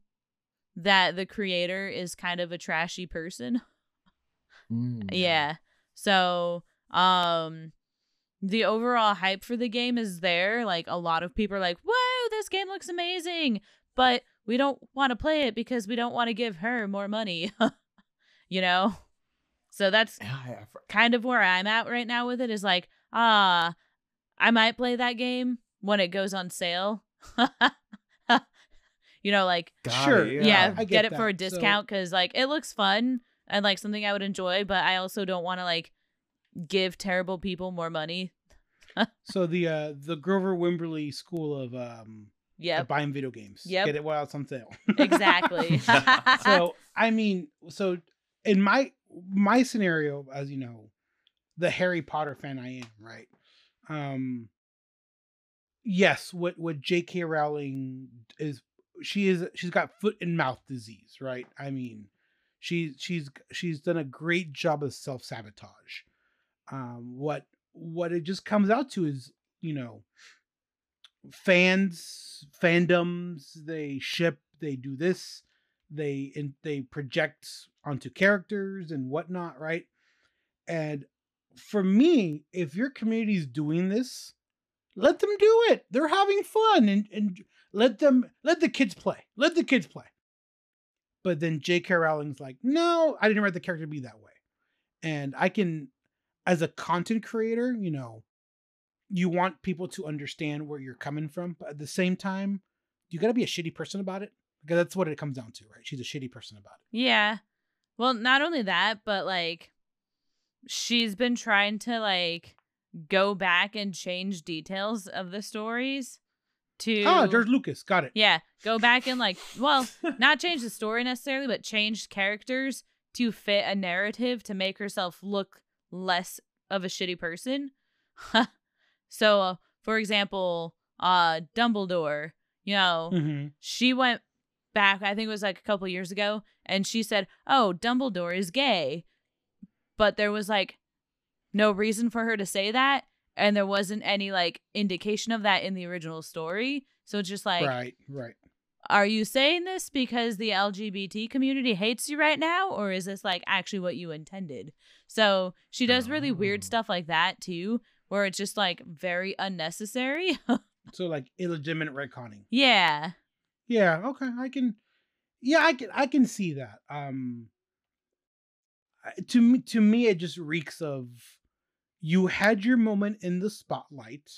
C: that the creator is kind of a trashy person. Yeah. So, um the overall hype for the game is there. Like a lot of people are like, "Whoa, this game looks amazing." But we don't want to play it because we don't want to give her more money. you know? So that's
B: Yeah, I- I fr-
C: kind of where I'm at right now with it is like ah, I might play that game when it goes on sale. you know, like
B: Got
A: Sure,
B: it,
C: yeah,
A: I
C: get,
A: get
C: it for a discount because like it looks fun and like something I would enjoy, but I also don't want to like give terrible people more money.
A: So the uh the Grover Wimberly School of um of buying video games.
C: Yeah,
A: Get it while it's on sale.
C: exactly.
A: so I mean, so in my my scenario, as you know, the Harry Potter fan I am, right? Um yes, what what J.K. Rowling is she is she's got foot and mouth disease, right? I mean, she she's she's done a great job of self sabotage. Um, what what it just comes out to is, you know, fans fandoms they ship they do this they and they project onto characters and whatnot right? And for me if your community is doing this let them do it. They're having fun and and let them let the kids play let the kids play. But then j.k rowling's like no i didn't write the character to be that way. And i can as a content creator you know you want people to understand where you're coming from, but at the same time, you got to be a shitty person about it because that's what it comes down to, right? She's a shitty person about it.
C: Yeah. Well, not only that, but like she's been trying to like go back and change details of the stories to
A: Ah, George Lucas, got it.
C: Yeah, go back and like well, not change the story necessarily, but change characters to fit a narrative to make herself look less of a shitty person. so, uh, for example, uh Dumbledore, you know,
A: hmm
C: she went back i think it was like a couple years ago and she said oh dumbledore is gay but there was like no reason for her to say that and there wasn't any like indication of that in the original story so it's just like
A: right, right.
C: Are you saying this because the lgbt community hates you right now or is this like actually what you intended so she does really weird
B: Oh.
C: stuff like that too where it's just like very unnecessary
A: So like illegitimate retconning.
C: yeah
A: Yeah, okay, I can. Yeah, I can. I can see that. Um, to me, to me, it just reeks of you had your moment in the spotlight.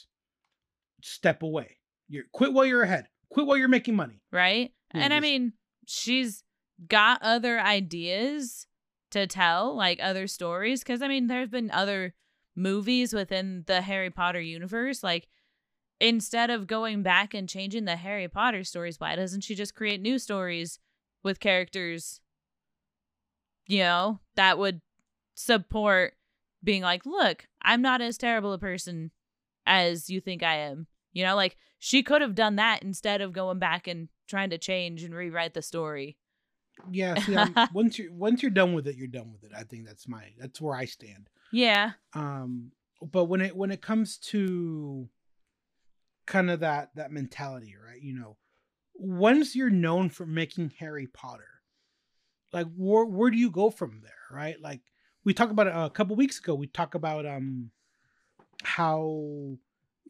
A: Step away. You quit while you're ahead. Quit while you're making money.
C: right?
A: Yeah,
C: and I mean, she's got other ideas to tell, like other stories. Because I mean, there's been other movies within the Harry Potter universe. Like, instead of going back and changing the Harry Potter stories, why doesn't she just create new stories with characters, you know, that would support being like, look, I'm not as terrible a person as you think I am. You know, like she could have done that instead of going back and trying to change and rewrite the story.
A: Yeah. See, once you're once you're done with it, you're done with it. I think that's my that's where I stand.
C: Yeah.
A: um but when it when it comes to kind of that that mentality right you know once you're known for making harry potter like where where do you go from there right like we talked about it a couple weeks ago we talk about um how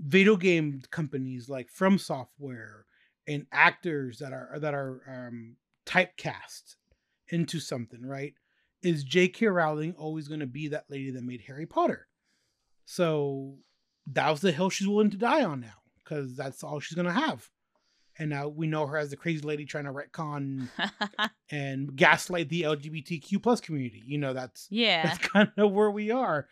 A: video game companies like FromSoftware and actors that are that are um typecast into something right is J.K. Rowling always going to be that lady that made Harry Potter? So that was the hill she's willing to die on now because that's all she's going to have. And now we know her as the crazy lady trying to retcon and gaslight the LGBTQ plus community. You know, that's
C: yeah.
A: that's kind of where we are.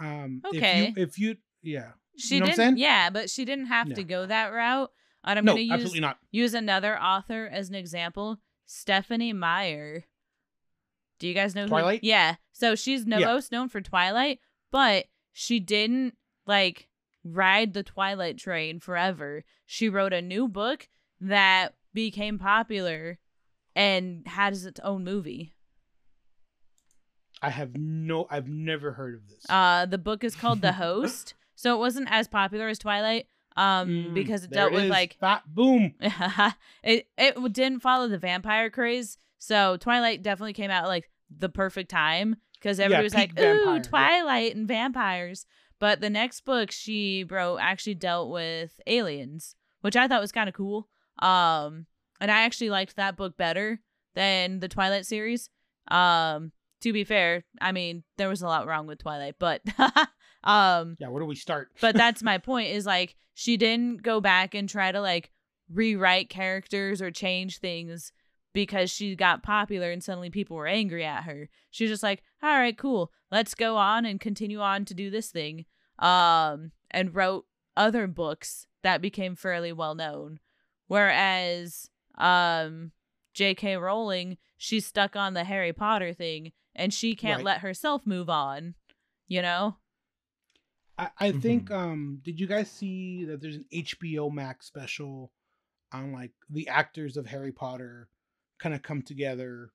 A: Um,
C: Okay.
A: If you, if you yeah.
C: She
A: You know
C: didn't? Yeah, but she didn't have
A: No.
C: to go that route. And I'm
A: no,
C: gonna use
A: not.
C: use another author as an example, Stephanie Meyer. Do you guys know who-
A: Twilight?
C: Yeah. So she's no
A: Yeah.
C: most known for Twilight, but she didn't like ride the Twilight train forever. She wrote a new book that became popular and has its own movie.
A: I have no, I've never heard of this.
C: Uh the book is called The Host. So it wasn't as popular as Twilight um
A: Mm,
C: because it dealt with like
A: fat boom.
C: it it didn't follow the vampire craze. So Twilight definitely came out like the perfect time because
A: Yeah,
C: everybody was like,
A: peak vampire,
C: "Ooh,
A: yeah.
C: Twilight and vampires." But the next book she wrote actually dealt with aliens, which I thought was kind of cool. Um, and I actually liked that book better than the Twilight series. Um, to be fair, I mean there was a lot wrong with Twilight, but Um,
A: Yeah, where do we start?
C: but that's my point is like she didn't go back and try to like rewrite characters or change things because she got popular and suddenly people were angry at her. She was just like, "All right, cool. Let's go on and continue on to do this thing." Um and wrote other books that became fairly well known. Whereas um J.K. Rowling, she's stuck on the Harry Potter thing and she can't
A: Right.
C: let herself move on, you know?
A: I, I think
B: Mhm.
A: um did you guys see that there's an HBO Max special on like the actors of Harry Potter kind of come together,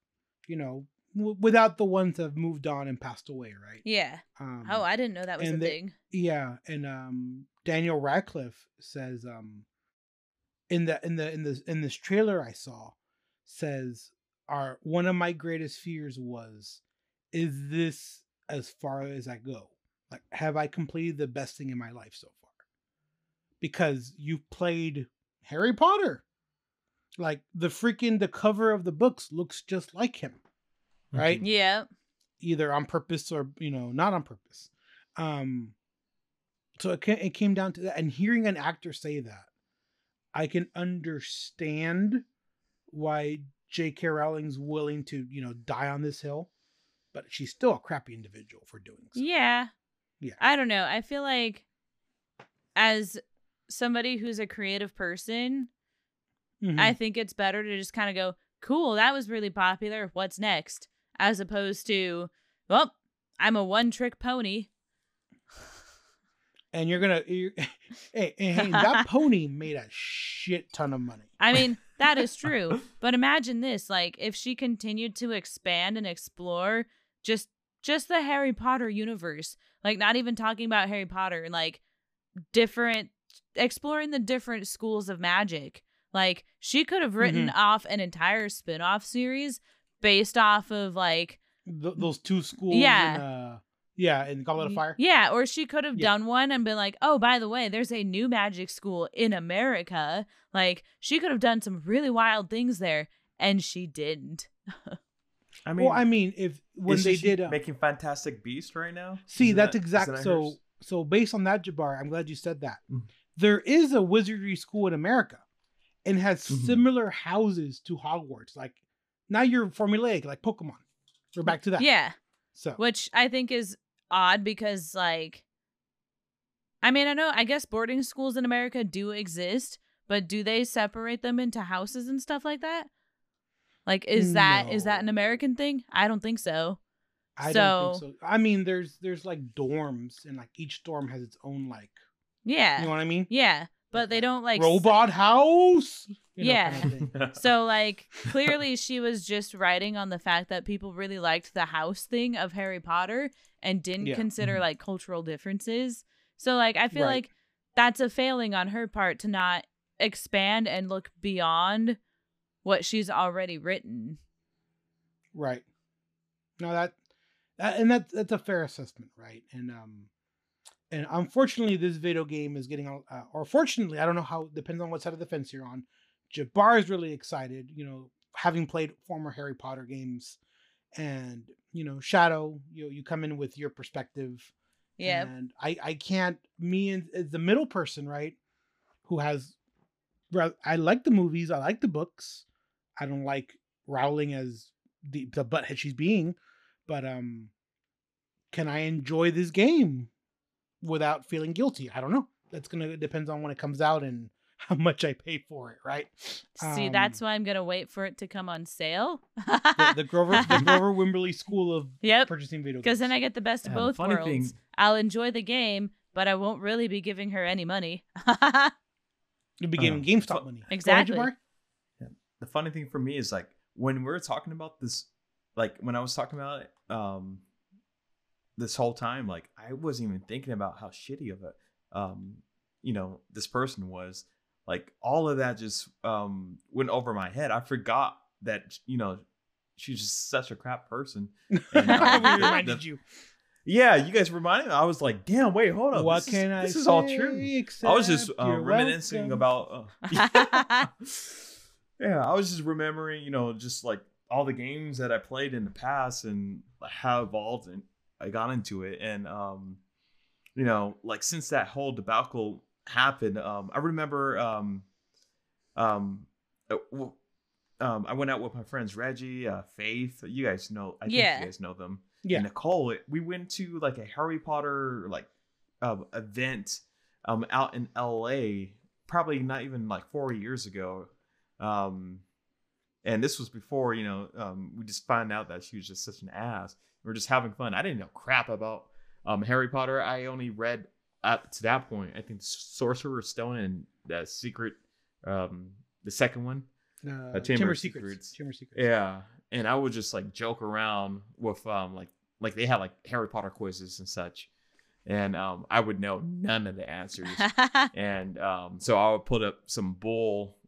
A: you know, w- without the ones that have moved on and passed away, right?
C: Yeah.
A: Um,
C: Oh, I didn't know that was a
A: and
C: thing.
A: yeah, and um Daniel Radcliffe says um in the in the in this in this trailer I saw says our one of my greatest fears was is this as far as I go? Like have I completed the best thing in my life so far? Because you've played Harry Potter. Like the freaking the cover of the books looks just like him. Right?
C: Yeah.
A: either on purpose or you know not on purpose um so it, ca- it came down to that and hearing an actor say that i can understand why j.k rowling's willing to you know die on this hill but she's still a crappy individual for doing so
C: Yeah.
A: Yeah.
C: I don't know. I feel like as somebody who's a creative person,
A: Mhm.
C: I think it's better to just kind of go, cool, that was really popular. What's next? As opposed to, well, I'm a one trick pony.
A: and you're gonna you're, hey, hey, that pony made a shit ton of money
C: I mean, that is true. But imagine this like, if she continued to expand and explore just just the Harry Potter universe, like not even talking about Harry Potter, and like different exploring the different schools of magic. Like she could have written off an entire spin-off series based off of like
A: Th- those two schools
C: Yeah.
A: in, uh yeah in goblet of fire
C: Yeah, or she could have
A: Yeah.
C: done one and been like, "Oh, by the way, there's a new magic school in America." Like she could have done some really wild things there and she didn't.
B: I mean,
A: well i mean if when
B: isn't
A: they
B: she
A: did uh,
B: making Fantastic Beast right now.
A: See,
B: Isn't
A: that's
B: that-
A: exact.
B: that
A: So,
B: hers?
A: so based on that, Jabbar, I'm glad you said that.
B: Mm.
A: There is a wizardry school in America, and has
B: Mhm.
A: similar houses to Hogwarts. Like now you're formulaic, like Pokemon. We're back to that.
C: Yeah,
A: So
C: which I think is odd because like I mean, I know I guess boarding schools in America do exist, but do they separate them into houses and stuff like that? Like is that is that an American thing? I don't think so.
A: I don't
C: so-
A: think so. I mean, there's there's like dorms, and like each dorm has its own like.
C: Yeah.
A: You know what I mean?
C: yeah, but they don't like
A: Robot house. you know,
C: Yeah.
A: kind of.
C: So like clearly she was just writing on the fact that people really liked the house thing of Harry Potter and didn't
A: Yeah.
C: consider
B: Mhm.
C: like cultural differences. So like I feel
A: Right.
C: like that's a failing on her part to not expand and look beyond what she's already written.
A: Right. No, that, that and that that's a fair assessment, right? And um, and unfortunately, this video game is getting, uh, or fortunately, I don't know how. Depends on what side of the fence you're on. Jabbar is really excited, you know, having played former Harry Potter games, and you know, Shadow, you you come in with your perspective.
C: Yeah.
A: And I I can't me and as the middle person, right? Who has, I like the movies, I like the books. I don't like Rowling as the the butthead she's being, but um, can I enjoy this game without feeling guilty? I don't know. That's gonna it depends on when it comes out and how much I pay for it, right?
C: See, that's
A: Um,
C: why I'm gonna wait for it to come on sale.
A: the, the Grover the Grover Wimberly School of
C: yep.
A: purchasing video games.
C: Because then I get the best of
B: Yeah,
C: both
B: funny
C: worlds.
B: thing-
C: I'll enjoy the game, but I won't really be giving her any money.
A: You'll be getting
B: Uh,
A: GameStop money. Go ahead,
C: Exactly.
A: Jabbar.
B: The funny thing for me is like when we are talking about this like when i was talking about it um this whole time like i wasn't even thinking about how shitty of a, um you know this person was like all of that just um went over my head i forgot that you know she's just such a crap person And, uh, the-
A: reminded
B: the-
A: you.
B: yeah you guys reminded me i was like damn wait hold on.
A: What
B: this
A: can
B: is,
A: I
B: this is all true I was just uh, reminiscing
A: welcome?
B: about. Uh, yeah, I was just remembering, you know, just like all the games that I played in the past and how evolved and I got into it, and um, you know, like since that whole debacle happened, um, I remember, um, um, uh, um, I went out with my friends Reggie, uh, Faith. You guys know, I think
C: Yeah.
B: you guys know them.
A: Yeah.
B: And Nicole. We went to like a Harry Potter like um, event um out in L.A. Probably not even like four years ago. Um, and this was before you know um, we just find out that she was just such an ass. We are just having fun. I didn't know crap about um, Harry Potter. I only read up to that point. I think Sorcerer's Stone and the Secret, um, the second one.
A: Uh,
B: Chamber of
A: Secrets.
B: Secrets.
A: Chamber Secrets.
B: Yeah, and I would just like joke around with um like like they had like Harry Potter quizzes and such, and um I would know none of the answers, and um so I would put up some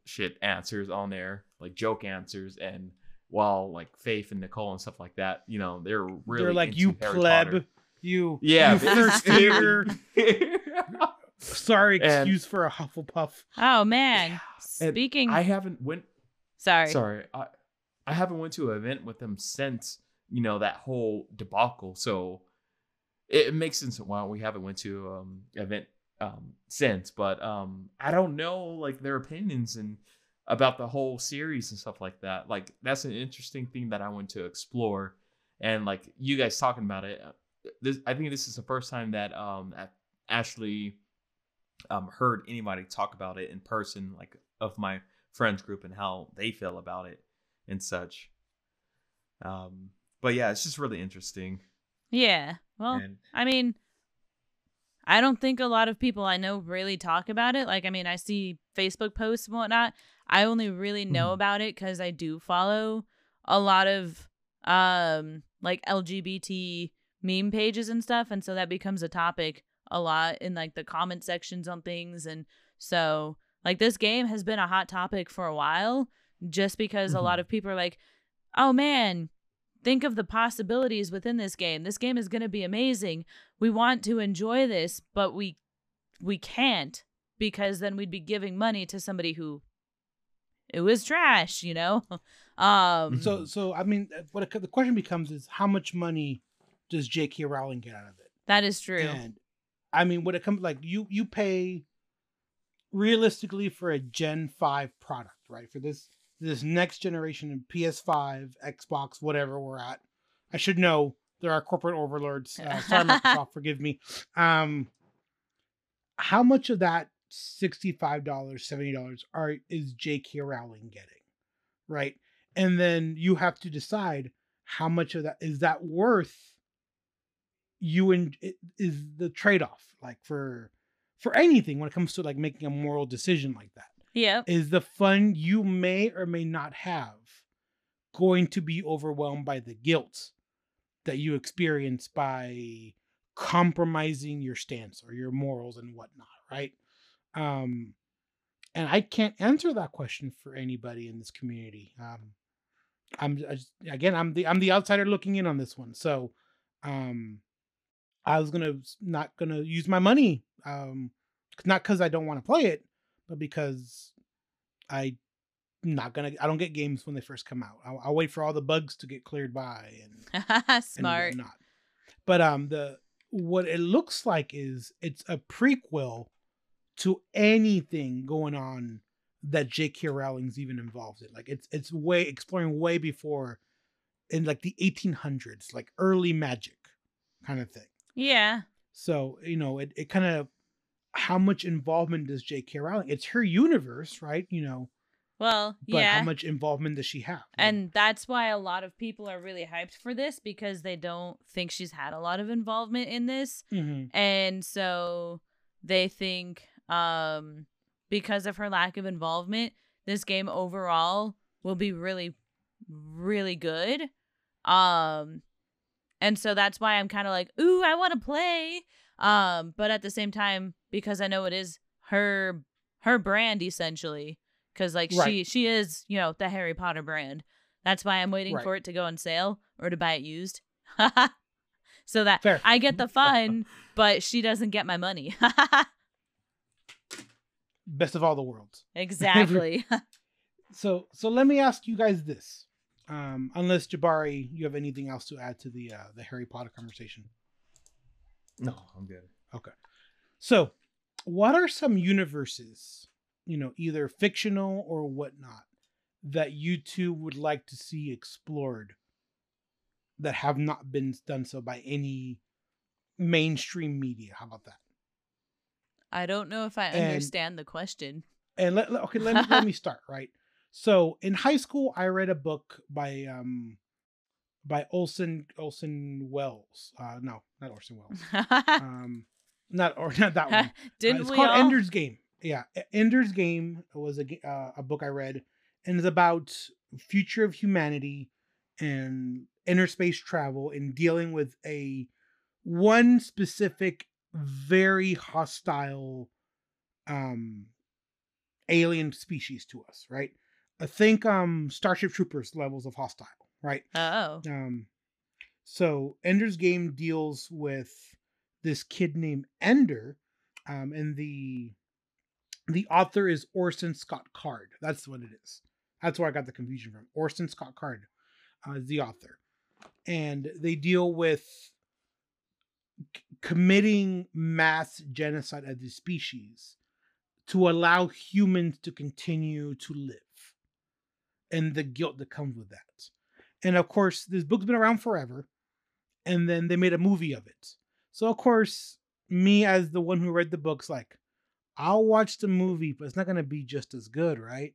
B: bullshit answers on there, like joke answers, and while like Faith and Nicole and stuff like that, you know, they're really
A: They're like
B: into
A: you
B: Harry
A: pleb,
B: Potter."
A: you
B: Yeah,
A: you first year. Sorry,
B: And-
A: excuse for a Hufflepuff.
C: oh man.
B: And
C: Speaking
B: I haven't went
C: sorry.
B: Sorry, I I haven't went to an event with them since you know that whole debacle. So it, it makes sense why we haven't went to um event um since. But um I don't know like their opinions and about the whole series and stuff like that. Like that's an interesting thing that I want to explore. And like you guys talking about it, uh, this I think this is the first time that um I actually um heard anybody talk about it in person, like of my friends group and how they feel about it and such. Um, but yeah, it's just really interesting.
C: Yeah. Well,
B: and
C: I mean, I don't think a lot of people I know really talk about it. Like, I mean, I see Facebook posts and whatnot. I only really know
B: Mhm.
C: about it because I do follow a lot of um like LGBT meme pages and stuff, and so that becomes a topic a lot in like the comment sections on things, and so like this game has been a hot topic for a while, just because a lot of people are like, oh man. Think of the possibilities within this game. This game is going to be amazing we want to enjoy this but we we can't because then we'd be giving money to somebody who it was trash you know um
A: So, so I mean, uh, what it, the question becomes is how much money does J.K. Rowling get out of it?
C: that is true
A: And I mean, when it comes like you, you pay realistically for a Gen Five product, right? For this this next generation of PS5, Xbox, whatever we're at. I should know there are corporate overlords. Uh, sorry, Microsoft, forgive me. Um, how much of that sixty-five dollars, seventy dollars are is J.K. Rowling getting, right? And then you have to decide how much of that is that worth you and it is the trade-off like for for anything when it comes to like making a moral decision like that
C: Yeah,
A: is the fun you may or may not have going to be overwhelmed by the guilt that you experience by compromising your stance or your morals and whatnot right? Um and i can't answer that question for anybody in this community. Um i'm I again i'm the i'm the outsider looking in on this one. So um i was gonna not gonna use my money um not because i don't want to play it but because I not gonna I don't get games when they first come out. I'll, I'll wait for all the bugs to get cleared by and, and
C: smart
A: whatnot. But um the what it looks like is it's a prequel to anything going on that J.K. Rowling's even involved in. Like it's it's way exploring way before in like the 1800s, like early magic kind of thing.
C: yeah
A: So, you know, it, it kind of how much involvement does J.K. Rowling? It's her universe, right? You know,
C: well
A: but
C: yeah.
A: how much involvement does she have?
C: and that's why a lot of people are really hyped for this because they don't think she's had a lot of involvement in this.
A: Hmm
C: and so they think um because of her lack of involvement this game overall will be really really good. Um and so that's why i'm kind of like ooh i want to play. Um but at the same time because i know it is her her brand essentially because like she she is you know the harry potter brand that's why i'm waiting
A: Right.
C: for it to go on sale or to buy it used so that
A: Fair.
C: i get the fun but she doesn't get my money
A: Best of all the worlds.
C: exactly
A: So, so let me ask you guys this. Um, unless Jabari, you have anything else to add to the uh, the Harry Potter conversation?
B: no, I'm good. Okay.
A: So, what are some universes, you know, either fictional or whatnot, that you two would like to see explored that have not been done so by any mainstream media? How about that?
C: I don't know if I
A: And-
C: understand the question.
A: And let, let- okay, let me let me start right. So in high school, I read a book by um by Olson Olson Wells. Uh, no, not Orson Welles. Um, not or not that one. Uh,
C: Didn't
A: it's
C: we
A: called
C: all?
A: Ender's Game. Yeah, Ender's Game was a uh, a book I read, and it's about future of humanity and inner space travel and dealing with a one specific very hostile um alien species to us, right? I think um Starship Troopers levels of hostile, right?
C: oh.
A: Um, so Ender's Game deals with this kid named Ender, um, and the the author is Orson Scott Card. That's what it is. That's where I got the confusion from. Orson Scott Card uh, is the author, and they deal with c- committing mass genocide of the species to allow humans to continue to live, and the guilt that comes with that. And of course, this book's been around forever. And then they made a movie of it. So of course, me as the one who read the books, like, I'll watch the movie, but it's not gonna be just as good, right?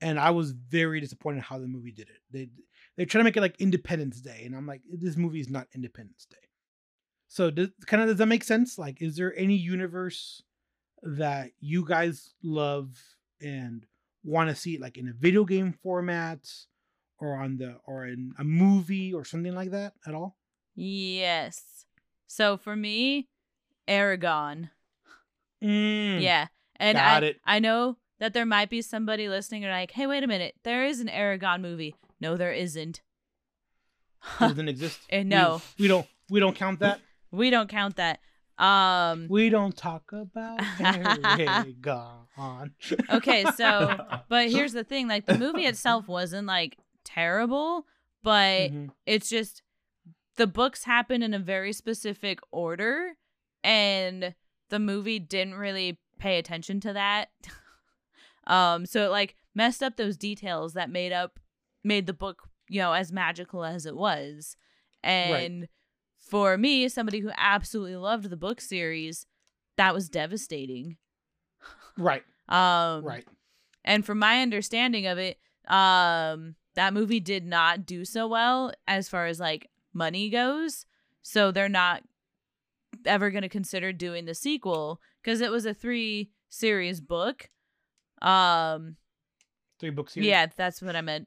A: And I was very disappointed how the movie did it. They they try to make it like Independence Day, and I'm like, this movie is not Independence Day. So does kind of does that make sense? Like, is there any universe that you guys love and want to see it like in a video game format? or on the or in a movie or something like that at all?
C: Yes. So for me, Eragon.
A: Mm,
C: Yeah. And
A: got
C: I,
A: it.
C: I know that there might be somebody listening and like, hey, wait a minute. There is an Eragon movie. No, there isn't.
A: doesn't exist. We-
C: no.
A: we, don't. We don't count that.
C: we don't count that. Um
A: We don't talk about Eragon.
C: Okay, so but here's the thing, like the movie itself wasn't like terrible, but
A: Mhm.
C: it's just the books happen in a very specific order and the movie didn't really pay attention to that. Um so it like messed up those details that made up made the book you know as magical as it was. And for me somebody who absolutely loved the book series that was devastating.
A: Right,
C: um
A: right.
C: and from my understanding of it, um, that movie did not do so well as far as like money goes. So they're not ever going to consider doing the sequel because it was a three series book. Um,
A: Three books here.
C: yeah, that's what I meant.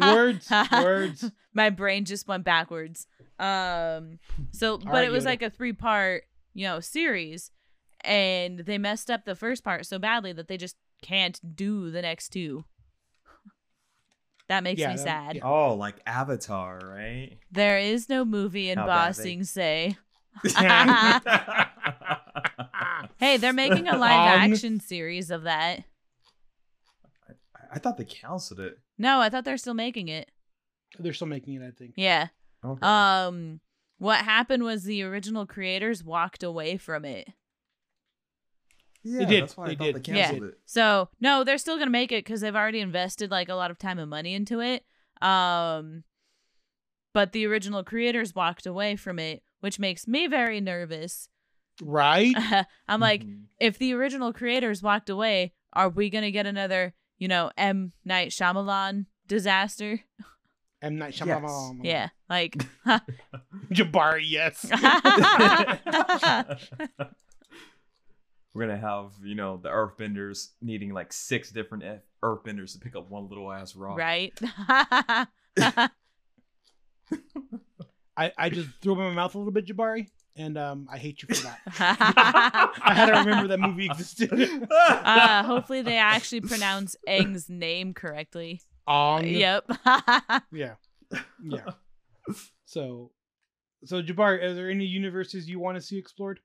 A: Words, words.
C: My brain just went backwards. Um, so but
A: right,
C: it was
A: Yoda.
C: like a three part, you know, series, and they messed up the first part so badly that they just can't do the next two. That makes
A: Yeah,
C: me
A: that-
C: sad.
A: yeah.
B: Oh, like Avatar, right?
C: There is no movie in
B: How
C: Ba
B: bad they-
C: Sing Se. Hey, they're making a live
A: Um,
C: action series of that.
B: I, I thought they canceled it.
C: No, I thought they're still making it.
A: They're still making it, I think.
C: Yeah.
B: Okay.
C: Um, what happened was the original creators walked away from it.
B: yeah,
A: did,
B: That's why
A: they
B: I thought
A: did.
B: they
C: Yeah.
B: canceled it.
C: So no, they're still gonna make it because they've already invested like a lot of time and money into it. Um, but the original creators walked away from it, which makes me very nervous.
A: Right?
C: I'm like,
B: Mhm.
C: if the original creators walked away, are we gonna get another, you know, M Night Shyamalan disaster?
A: M Night
B: Yes.
A: Shyamalan.
C: Yeah, like.
A: Jabari, yes.
B: We're gonna have you know the Earthbenders needing like six different F- Earthbenders to pick up one little ass rock.
C: right?
A: I, I just threw up in my mouth a little bit, Jabari, and um, I hate you for that. I had to remember that movie existed.
C: uh, hopefully, they actually pronounce Aang's name correctly.
A: On.
C: Yep.
A: Yeah. Yeah. So, so Jabari, are there any universes you want to see explored?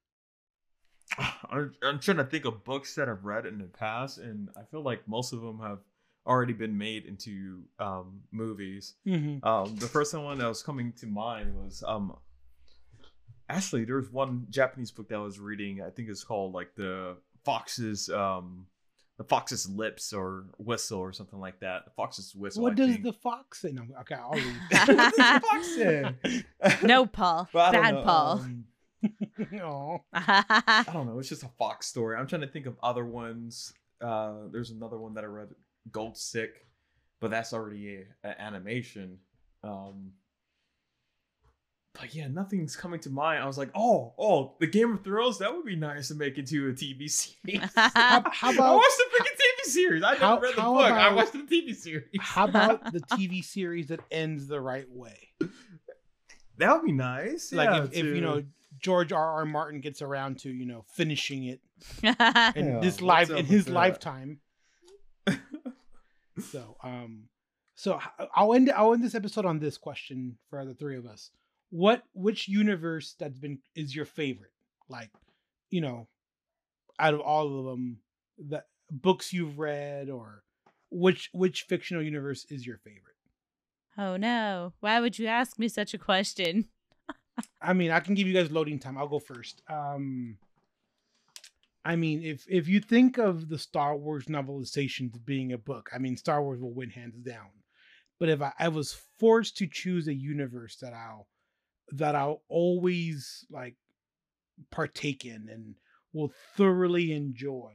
B: I'm, I'm trying to think of books that I've read in the past, and I feel like most of them have already been made into um, movies.
A: Mm-hmm.
B: Um, the first one that was coming to mind was um, Actually, there's one Japanese book that I was reading. I think it's called like the Fox's um the Fox's Lips or Whistle or something like that. The Fox's Whistle.
A: what
B: I
A: does
B: think.
A: the fox say? No, okay, I'll read.
B: what does the fox say?
C: no, Paul.
B: But I don't
C: Bad
B: know,
C: Paul.
B: um,
A: Aw.
B: I don't know. It's just a fox story. I'm trying to think of other ones. Uh, there's another one that I read, Gold Sick, but that's already a, a animation. Um, but yeah, nothing's coming to mind. I was like, oh, oh, the Game of Thrones. That would be nice to make into a TV series.
A: How, how
B: I watched the freaking TV series. I never read the
A: how
B: book. I watched the TV series.
A: how about the TV series that ends the right way?
B: that would be nice.
A: Like
B: yeah,
A: if, if you know George R. R. Martin gets around to you know finishing it in
B: Yeah,
A: this life in his
B: that?
A: lifetime. So um, so i'll end I'll end this episode on this question for the three of us. What which universe that's been is your favorite? Like, you know, out of all of them, the books you've read or which which fictional universe is your favorite?
C: oh no. Why would you ask me such a question?
A: I mean, I can give you guys loading time. I'll go first. Um I mean, if if you think of the Star Wars novelizations being a book, I mean, Star Wars will win hands down. But if I, I was forced to choose a universe that I'll that I'll always like partake in and will thoroughly enjoy,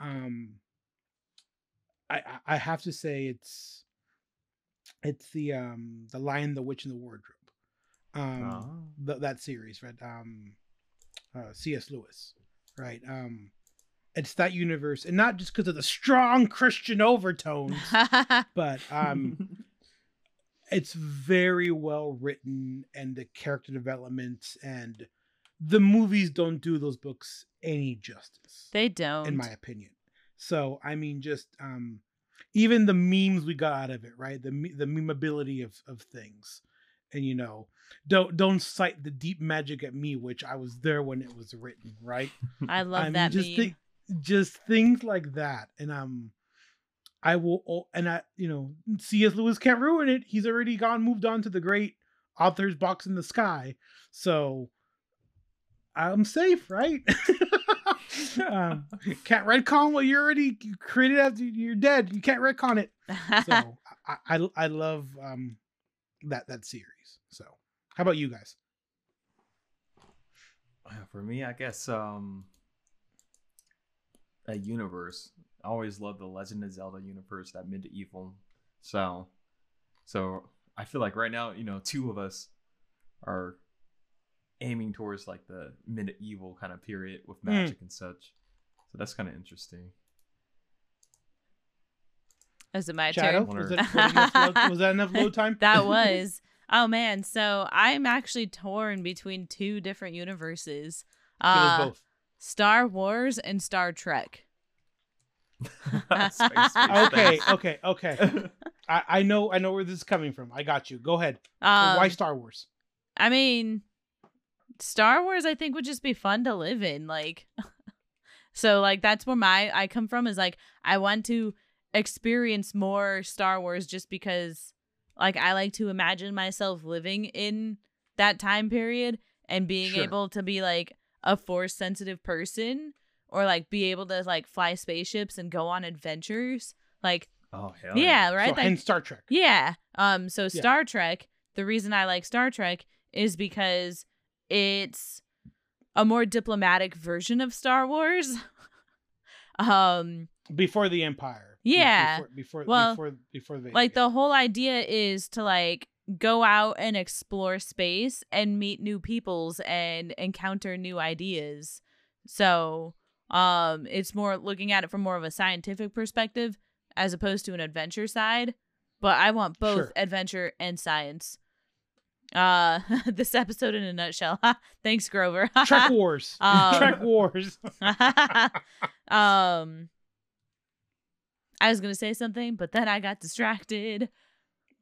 A: um, I I have to say it's it's the um the Lion, the Witch, and the Wardrobe um
B: Ah.
A: th- that series right um uh cs lewis right um it's that universe and not just because of the strong christian overtones but um it's very well written and the character development and the movies don't do those books any justice
C: they don't.
A: in my opinion. So I mean, just um, even the memes we got out of it, right? The the memeability of of things, and you know, don't don't cite the deep magic at me, which I was there when it was written, right?
C: I love
A: I mean,
C: that
A: just
C: meme.
A: thi- just things like that, and um, I will, and I, you know, C.S. Lewis can't ruin it. He's already gone, moved on to the great author's box in the sky, so I'm safe, right? um, can't retcon what you already created after you're dead. You can't retcon it. So I, I I love um that that series. So how about you guys?
B: For me, I guess um a universe. I always loved the Legend of Zelda universe, that medieval. So so I feel like right now, you know, two of us are aiming towards like the medieval kind of period with
A: Mm.
B: magic and such. So that's kind of interesting.
C: Is it my
A: Shadow,
C: turn?
A: was
B: Wonder-
A: that, was that enough load, was that enough load time?
C: that was. Oh man, so I'm actually torn between two different universes. Uh,
A: both.
C: Star Wars and Star Trek.
B: Space, space,
A: Okay,
B: space.
A: okay, okay. I, I know I know where this is coming from. I got you. Go ahead.
C: Um,
A: why Star Wars?
C: I mean, Star Wars I think would just be fun to live in like So like that's where my I come from is like I want to experience more Star Wars just because like I like to imagine myself living in that time period and being
A: Sure.
C: able to be like a force sensitive person or like be able to like fly spaceships and go on adventures. Like
B: oh hell
C: yeah, yeah. right?
A: So,
C: Like
A: hence Star Trek.
C: yeah. Um so
A: Yeah.
C: Star Trek, the reason I like Star Trek is because it's a more diplomatic version of Star Wars. um
A: Before the Empire.
C: Yeah.
A: Before before
C: Well,
A: before, before the
C: like the whole idea is to like go out and explore space and meet new peoples and encounter new ideas. So, um it's more looking at it from more of a scientific perspective as opposed to an adventure side, but I want both
A: Sure.
C: adventure and science. Uh this episode in a nutshell. Thanks Grover.
A: Trek Wars.
C: Um,
A: Trek Wars.
C: um I was going to say something, but then I got distracted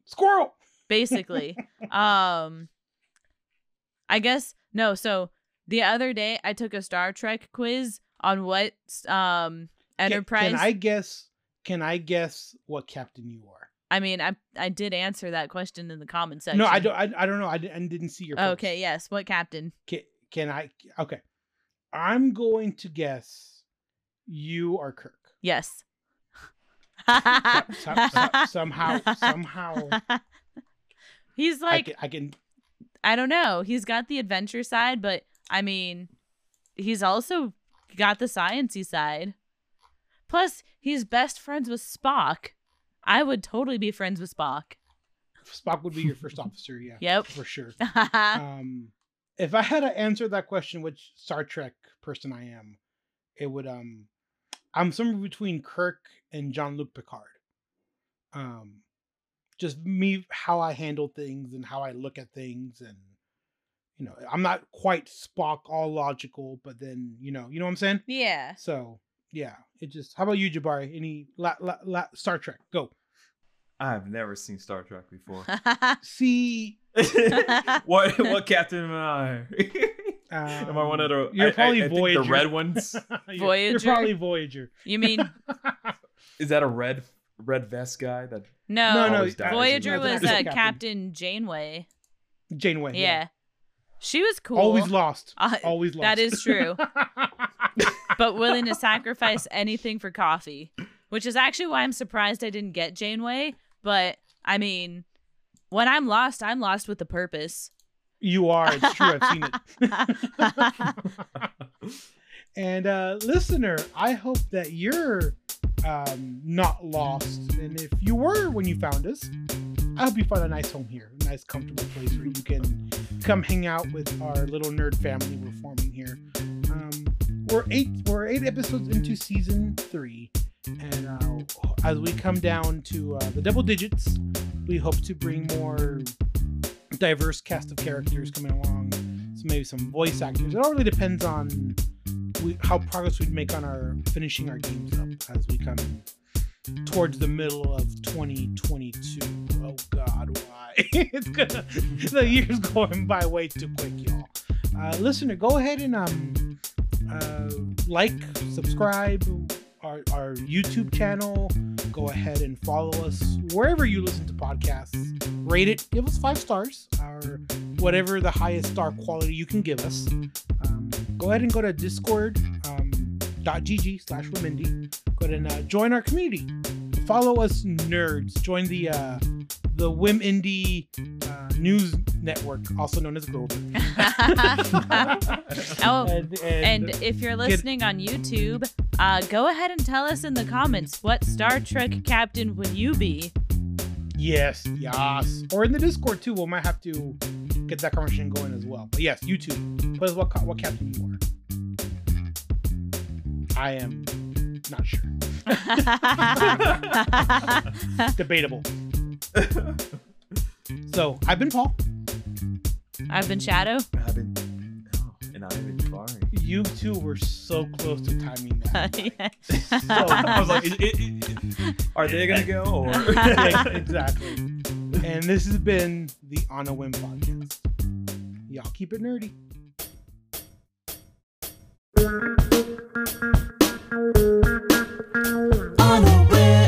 A: Squirrel.
C: basically. um I guess no, so the other day I took a Star Trek quiz on what um Enterprise
A: Can, I guess? Can I guess what captain you are?
C: I mean, I I did answer that question in the comment section.
A: No, I don't. I, I don't know. I, I didn't see your. post.
C: Okay, yes. What captain?
A: Can, can I? Okay. I'm going to guess you are Kirk.
C: Yes.
A: So- so- somehow, somehow,
C: He's
A: I
C: like
A: can, I can.
C: I don't know. He's got the adventure side, but I mean, he's also got the sciency side. Plus, he's best friends with Spock. I would totally be friends with Spock.
A: Spock would be your first officer. Yeah.
C: Yep.
A: For sure. um, if I had to answer that question, which Star Trek person I am, it would um, I'm somewhere between Kirk and Jean Luc Picard. Um, just me, how I handle things and how I look at things, and you know, I'm not quite Spock, all logical, but then you know, you know what I'm saying.
C: yeah.
A: So yeah, it just. How about you, Jabari? Any la, la, la, Star Trek? Go.
B: I've never seen Star Trek before.
A: See,
B: what what captain am I? am I one of the?
A: Um, You're
B: I- I-
A: probably
B: I think
A: Voyager.
B: the red ones.
A: You're- You're probably Voyager.
C: you mean
B: Is that a red red vest guy? That
C: no?
A: No, no,
C: Voyager was uh,
A: Captain.
C: Captain Janeway.
A: Janeway.
C: Yeah. she was cool.
A: Always lost.
C: Uh,
A: Always lost.
C: that is true. but willing to sacrifice anything for coffee, which is actually why I'm surprised I didn't get Janeway. But I mean, when I'm lost, I'm lost with a purpose.
A: you are. It's true. I've seen it. and uh, listener, I hope that you're um, not lost. And if you were when you found us, I hope you found a nice home here, a nice comfortable place where you can come hang out with our little nerd family we're forming here. Um, we're eight. We're eight episodes into season three, and uh, as we come down to uh, the double digits, we hope to bring more diverse cast of characters coming along. So maybe some voice actors. It all really depends on we, how progress we'd make on our finishing our games up as we come towards the middle of 2022. Oh God, why? it's gonna the year's going by way too quick, y'all. Uh, listener, go ahead and um uh, like, subscribe our, our YouTube channel. Go ahead and follow us wherever you listen to podcasts. Rate it, give us five stars, or whatever the highest star quality you can give us. Um, go ahead and go to discord um, .gg slash Remindi. Go ahead and uh, join our community. Follow us, nerds. Join the uh, the Whim Indie uh, News Network, also known as Grover.
C: oh,
A: And,
C: and if you're listening on YouTube, uh, go ahead and tell us in the comments what Star Trek captain would you be?
A: Yes, yes. Or in the Discord too. We might have to get that conversation going as well. But yes, YouTube. Tell us what what captain you are. I am not sure. Debatable. So I've been Paul.
C: I've been Shadow.
B: I've been, and I've been Jabari.
A: You two were so close to timing that.
C: Yeah.
B: I was like, is it, it- are they gonna go or?
A: Yeah, exactly. And this has been the On a Whim podcast. Y'all keep it nerdy. On.